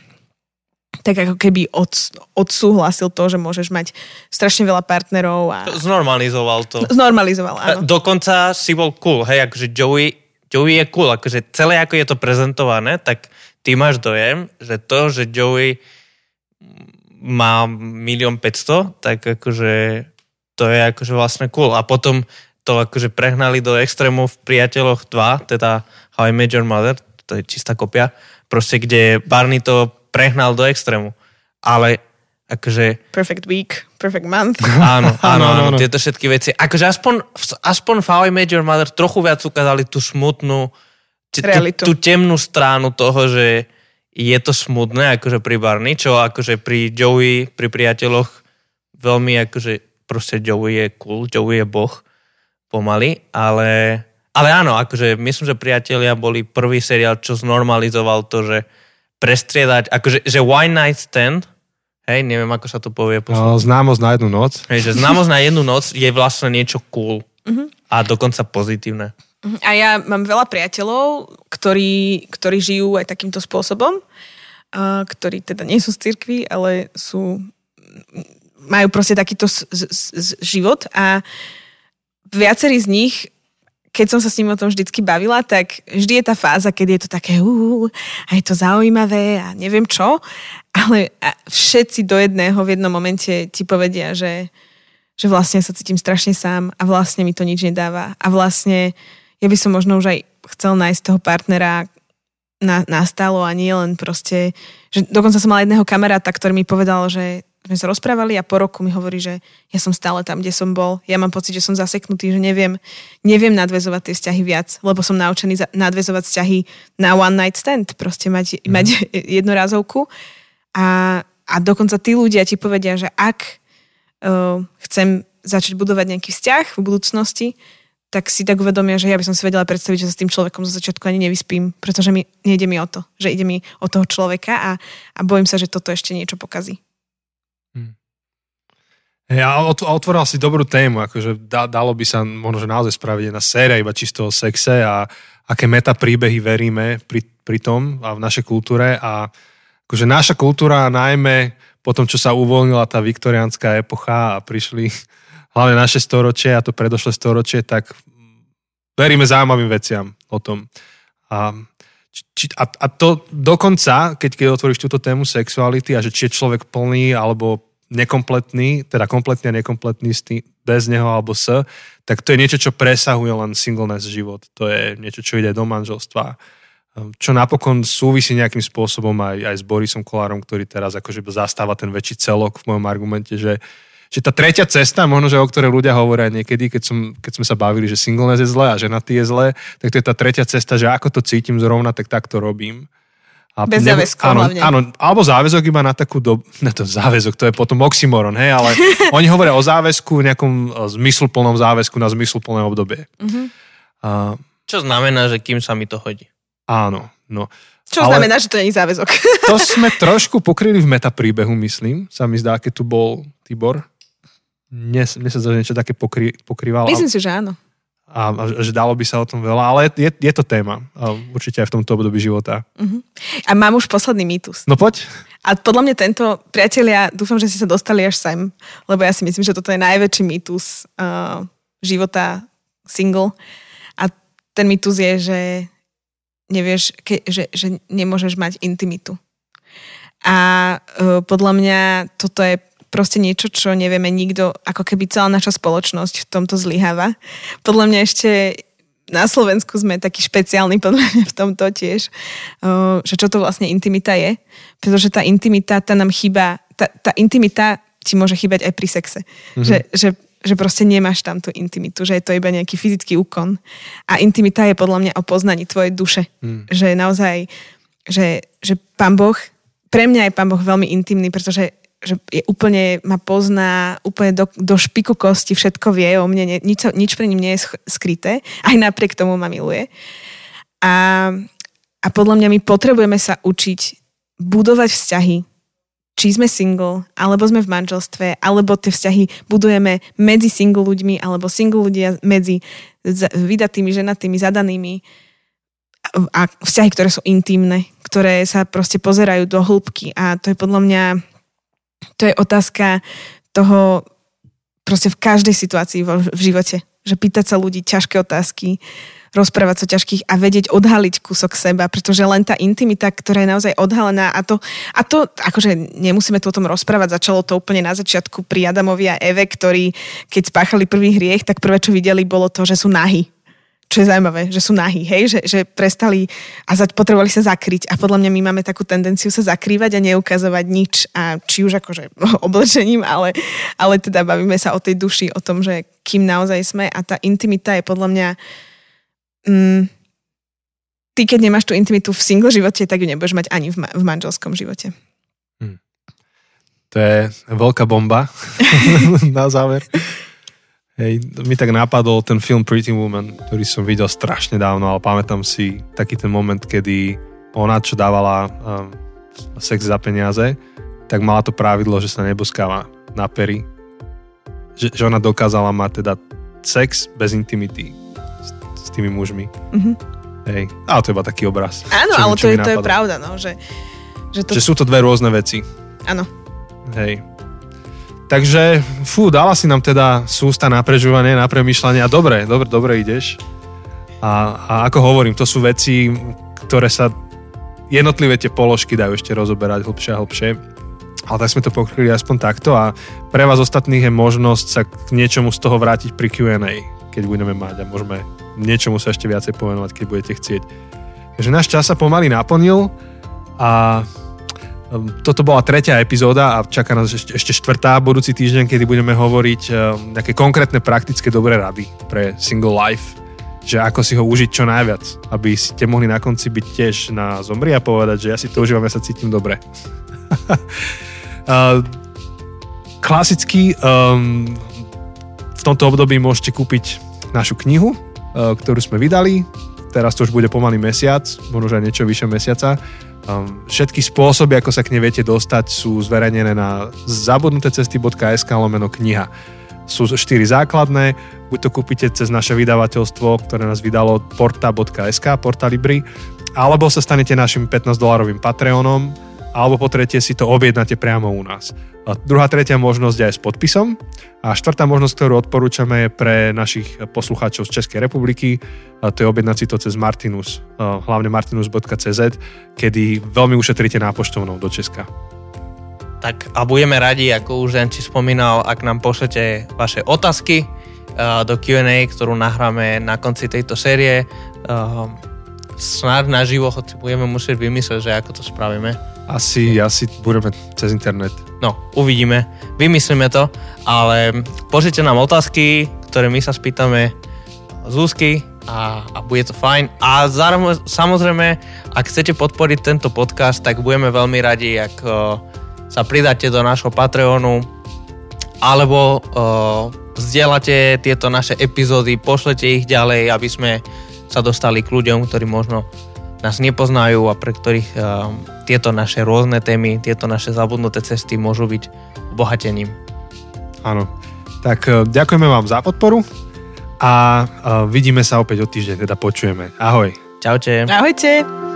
tak ako keby od, odsúhlasil to, že môžeš mať strašne veľa partnerov a Znormalizoval to. znormalizoval, A áno. Dokonca si bol cool, hej, akože Joey, Joey je cool, akože celé ako je to prezentované, tak ty máš dojem, že to, že Joey má milión 500, tak akože to je akože vlastne cool. A potom to akože prehnali do extrému v Priateľoch 2, teda How I Met Your Mother, to je čistá kopia, proste kde Barney to prehnal do extrému. Ale akože Perfect week, perfect month. Áno, áno, Áno, áno, áno. tieto všetky veci. Akože aspoň, aspoň v How I Met Your Mother trochu viac ukázali tú smutnú, tú, Realitu. tú temnú stranu toho, že je to smutné, akože pri Barney, čo akože pri Joey, pri priateľoch veľmi akože proste Joey je cool, Joey je boh pomaly, ale, ale áno, akože myslím, že priatelia boli prvý seriál, čo znormalizoval to, že prestriedať, akože, že One Night Stand, hej, neviem, ako sa to povie po No, známosť na jednu noc. Hej, že známosť na jednu noc je vlastne niečo cool. A dokonca pozitívne. A ja mám veľa priateľov, ktorí, ktorí žijú aj takýmto spôsobom, a ktorí teda nie sú z cirkvi, ale sú, majú proste takýto s, s, s, život. A viacerí z nich keď som sa s ním o tom vždycky bavila, tak vždy je tá fáza, keď je to také uh, a je to zaujímavé a neviem čo, ale všetci do jedného v jednom momente ti povedia, že, že vlastne sa cítim strašne sám a vlastne mi to nič nedáva. A vlastne ja by som možno už aj chcel nájsť toho partnera na, na stálo a nie len proste, že dokonca som mala jedného kamaráta, ktorý mi povedal, že sme sa rozprávali a po roku mi hovorí, že ja som stále tam, kde som bol. Ja mám pocit, že som zaseknutý, že neviem, neviem nadvezovať tie vzťahy viac, lebo som naučený nadvezovať vzťahy na one night stand, proste mať, mm. mať jednorázovku. A, a dokonca tí ľudia ti povedia, že ak uh, chcem začať budovať nejaký vzťah v budúcnosti, tak si tak uvedomia, že ja by som si vedela predstaviť, že sa s tým človekom zo začiatku ani nevyspím, pretože mi, nejde mi o to, že ide mi o toho človeka a, a bojím sa, že toto ešte niečo pokazí. Hmm. Ja otvoril si dobrú tému, akože da, dalo by sa možno, že naozaj spraviť na séria iba čisto o sexe a aké meta príbehy veríme pri, pri tom a v našej kultúre a akože naša kultúra najmä po tom, čo sa uvoľnila tá viktoriánska epocha a prišli hlavne naše storočie a to predošlé storočie, tak veríme zaujímavým veciam o tom. A, či, a, a to dokonca, keď, keď otvoríš túto tému sexuality a že či je človek plný alebo nekompletný, teda kompletný a nekompletný bez neho alebo s, tak to je niečo, čo presahuje len singleness život. To je niečo, čo ide do manželstva. Čo napokon súvisí nejakým spôsobom aj, aj s Borisom Kolárom, ktorý teraz akože zastáva ten väčší celok v mojom argumente, že že tá tretia cesta, možno, že o ktorej ľudia hovoria niekedy, keď, som, keď sme sa bavili, že singleness je zlé a ženatý je zlé, tak to je tá tretia cesta, že ako to cítim zrovna, tak tak to robím. A Bez záväzku áno, hlavne. Áno, alebo záväzok iba na takú dobu, ne to záväzok, to je potom oxymoron, hej, ale oni hovoria o záväzku, nejakom zmysluplnom záväzku na zmysluplné obdobie. Mm-hmm. A, Čo znamená, že kým sa mi to hodí? Áno, no. Čo ale znamená, že to nie je záväzok? to sme trošku pokryli v metapríbehu, myslím. Sa mi zdá, keď tu bol Tibor mne, mne sa že niečo také pokry, pokrývalo. Myslím si, že áno. A, a že dalo by sa o tom veľa, ale je, je to téma. A určite aj v tomto období života. Uh-huh. A mám už posledný mýtus. No poď. A podľa mňa tento, priatelia, dúfam, že si sa dostali až sem, lebo ja si myslím, že toto je najväčší mýtus uh, života single. A ten mýtus je, že nevieš, ke, že, že nemôžeš mať intimitu. A uh, podľa mňa toto je proste niečo, čo nevieme nikto, ako keby celá naša spoločnosť v tomto zlyháva. Podľa mňa ešte na Slovensku sme takí špeciálni podľa mňa v tomto tiež, že čo to vlastne intimita je. Pretože tá intimita, tá nám chýba, tá, tá intimita ti môže chýbať aj pri sexe. Mm-hmm. Že, že, že proste nemáš tam tú intimitu, že je to iba nejaký fyzický úkon. A intimita je podľa mňa o poznaní tvojej duše. Mm. Že naozaj, že, že pán Boh, pre mňa je pán Boh veľmi intimný, pretože že je úplne, ma pozná úplne do, do špiku kosti, všetko vie o mne, nič, nič pre ním nie je skryté, aj napriek tomu ma miluje. A, a podľa mňa my potrebujeme sa učiť budovať vzťahy, či sme single, alebo sme v manželstve, alebo tie vzťahy budujeme medzi single ľuďmi, alebo single ľudia medzi vydatými, ženatými, zadanými. A vzťahy, ktoré sú intimné, ktoré sa proste pozerajú do hĺbky. A to je podľa mňa to je otázka toho proste v každej situácii vo, v živote. Že pýtať sa ľudí ťažké otázky, rozprávať sa ťažkých a vedieť odhaliť kúsok seba, pretože len tá intimita, ktorá je naozaj odhalená a to, a to akože nemusíme tu o tom rozprávať, začalo to úplne na začiatku pri Adamovi a Eve, ktorí keď spáchali prvý hriech, tak prvé, čo videli, bolo to, že sú nahy čo je zaujímavé, že sú nahí, hej, že, že prestali a za, potrebovali sa zakryť a podľa mňa my máme takú tendenciu sa zakrývať a neukazovať nič a či už akože oblečením, ale, ale teda bavíme sa o tej duši, o tom, že kým naozaj sme a tá intimita je podľa mňa mm, ty keď nemáš tú intimitu v single živote, tak ju nebudeš mať ani v, ma- v manželskom živote. Hmm. To je veľká bomba na záver. Hej, mi tak napadol ten film Pretty Woman, ktorý som videl strašne dávno, ale pamätám si taký ten moment, kedy ona, čo dávala um, sex za peniaze, tak mala to pravidlo, že sa neboskáva na pery. Že, že ona dokázala mať teda sex bez intimity s, s tými mužmi. Mm-hmm. Hej, ale to je iba taký obraz. Áno, ale to, je, to je pravda, no, že, že, to... že sú to dve rôzne veci. Áno. Hej. Takže, fú, dala si nám teda sústa na prežívanie, na premýšľanie a dobre, dobre, dobre ideš. A, a ako hovorím, to sú veci, ktoré sa jednotlivé tie položky dajú ešte rozoberať hlbšie a hlbšie. Ale tak sme to pokryli aspoň takto a pre vás ostatných je možnosť sa k niečomu z toho vrátiť pri Q&A, keď budeme mať a môžeme niečomu sa ešte viacej povenovať, keď budete chcieť. Takže náš čas sa pomaly naplnil a toto bola tretia epizóda a čaká nás ešte, ešte štvrtá budúci týždeň, kedy budeme hovoriť um, nejaké konkrétne praktické dobré rady pre single life, že ako si ho užiť čo najviac, aby ste mohli na konci byť tiež na zomri a povedať, že ja si to užívam, ja sa cítim dobre. klasicky um, v tomto období môžete kúpiť našu knihu, uh, ktorú sme vydali. Teraz to už bude pomaly mesiac, možno aj niečo vyššie mesiaca Um, všetky spôsoby, ako sa k nej viete dostať, sú zverejnené na zabudnutecesty.sk lomeno kniha. Sú štyri základné, buď to kúpite cez naše vydavateľstvo, ktoré nás vydalo porta.sk, portalibri, alebo sa stanete našim 15-dolarovým Patreonom, alebo po tretie si to objednáte priamo u nás. A druhá, tretia možnosť je aj s podpisom. A štvrtá možnosť, ktorú odporúčame je pre našich poslucháčov z Českej republiky. A to je objednať si to cez Martinus, hlavne martinus.cz, kedy veľmi ušetríte nápoštovnou do Česka. Tak a budeme radi, ako už Janči spomínal, ak nám pošlete vaše otázky do Q&A, ktorú nahráme na konci tejto série. Snad naživo, hoci budeme musieť vymyslieť, že ako to spravíme asi, asi budeme cez internet. No, uvidíme. Vymyslíme to, ale pošlite nám otázky, ktoré my sa spýtame z úzky a, a bude to fajn. A zároveň, samozrejme, ak chcete podporiť tento podcast, tak budeme veľmi radi, ak uh, sa pridáte do nášho Patreonu alebo uh, zdieľate tieto naše epizódy, pošlete ich ďalej, aby sme sa dostali k ľuďom, ktorí možno nás nepoznajú a pre ktorých uh, tieto naše rôzne témy, tieto naše zabudnuté cesty môžu byť obohatením. Áno. Tak uh, ďakujeme vám za podporu a uh, vidíme sa opäť o týždeň, teda počujeme. Ahoj. Čaute. Ahojte.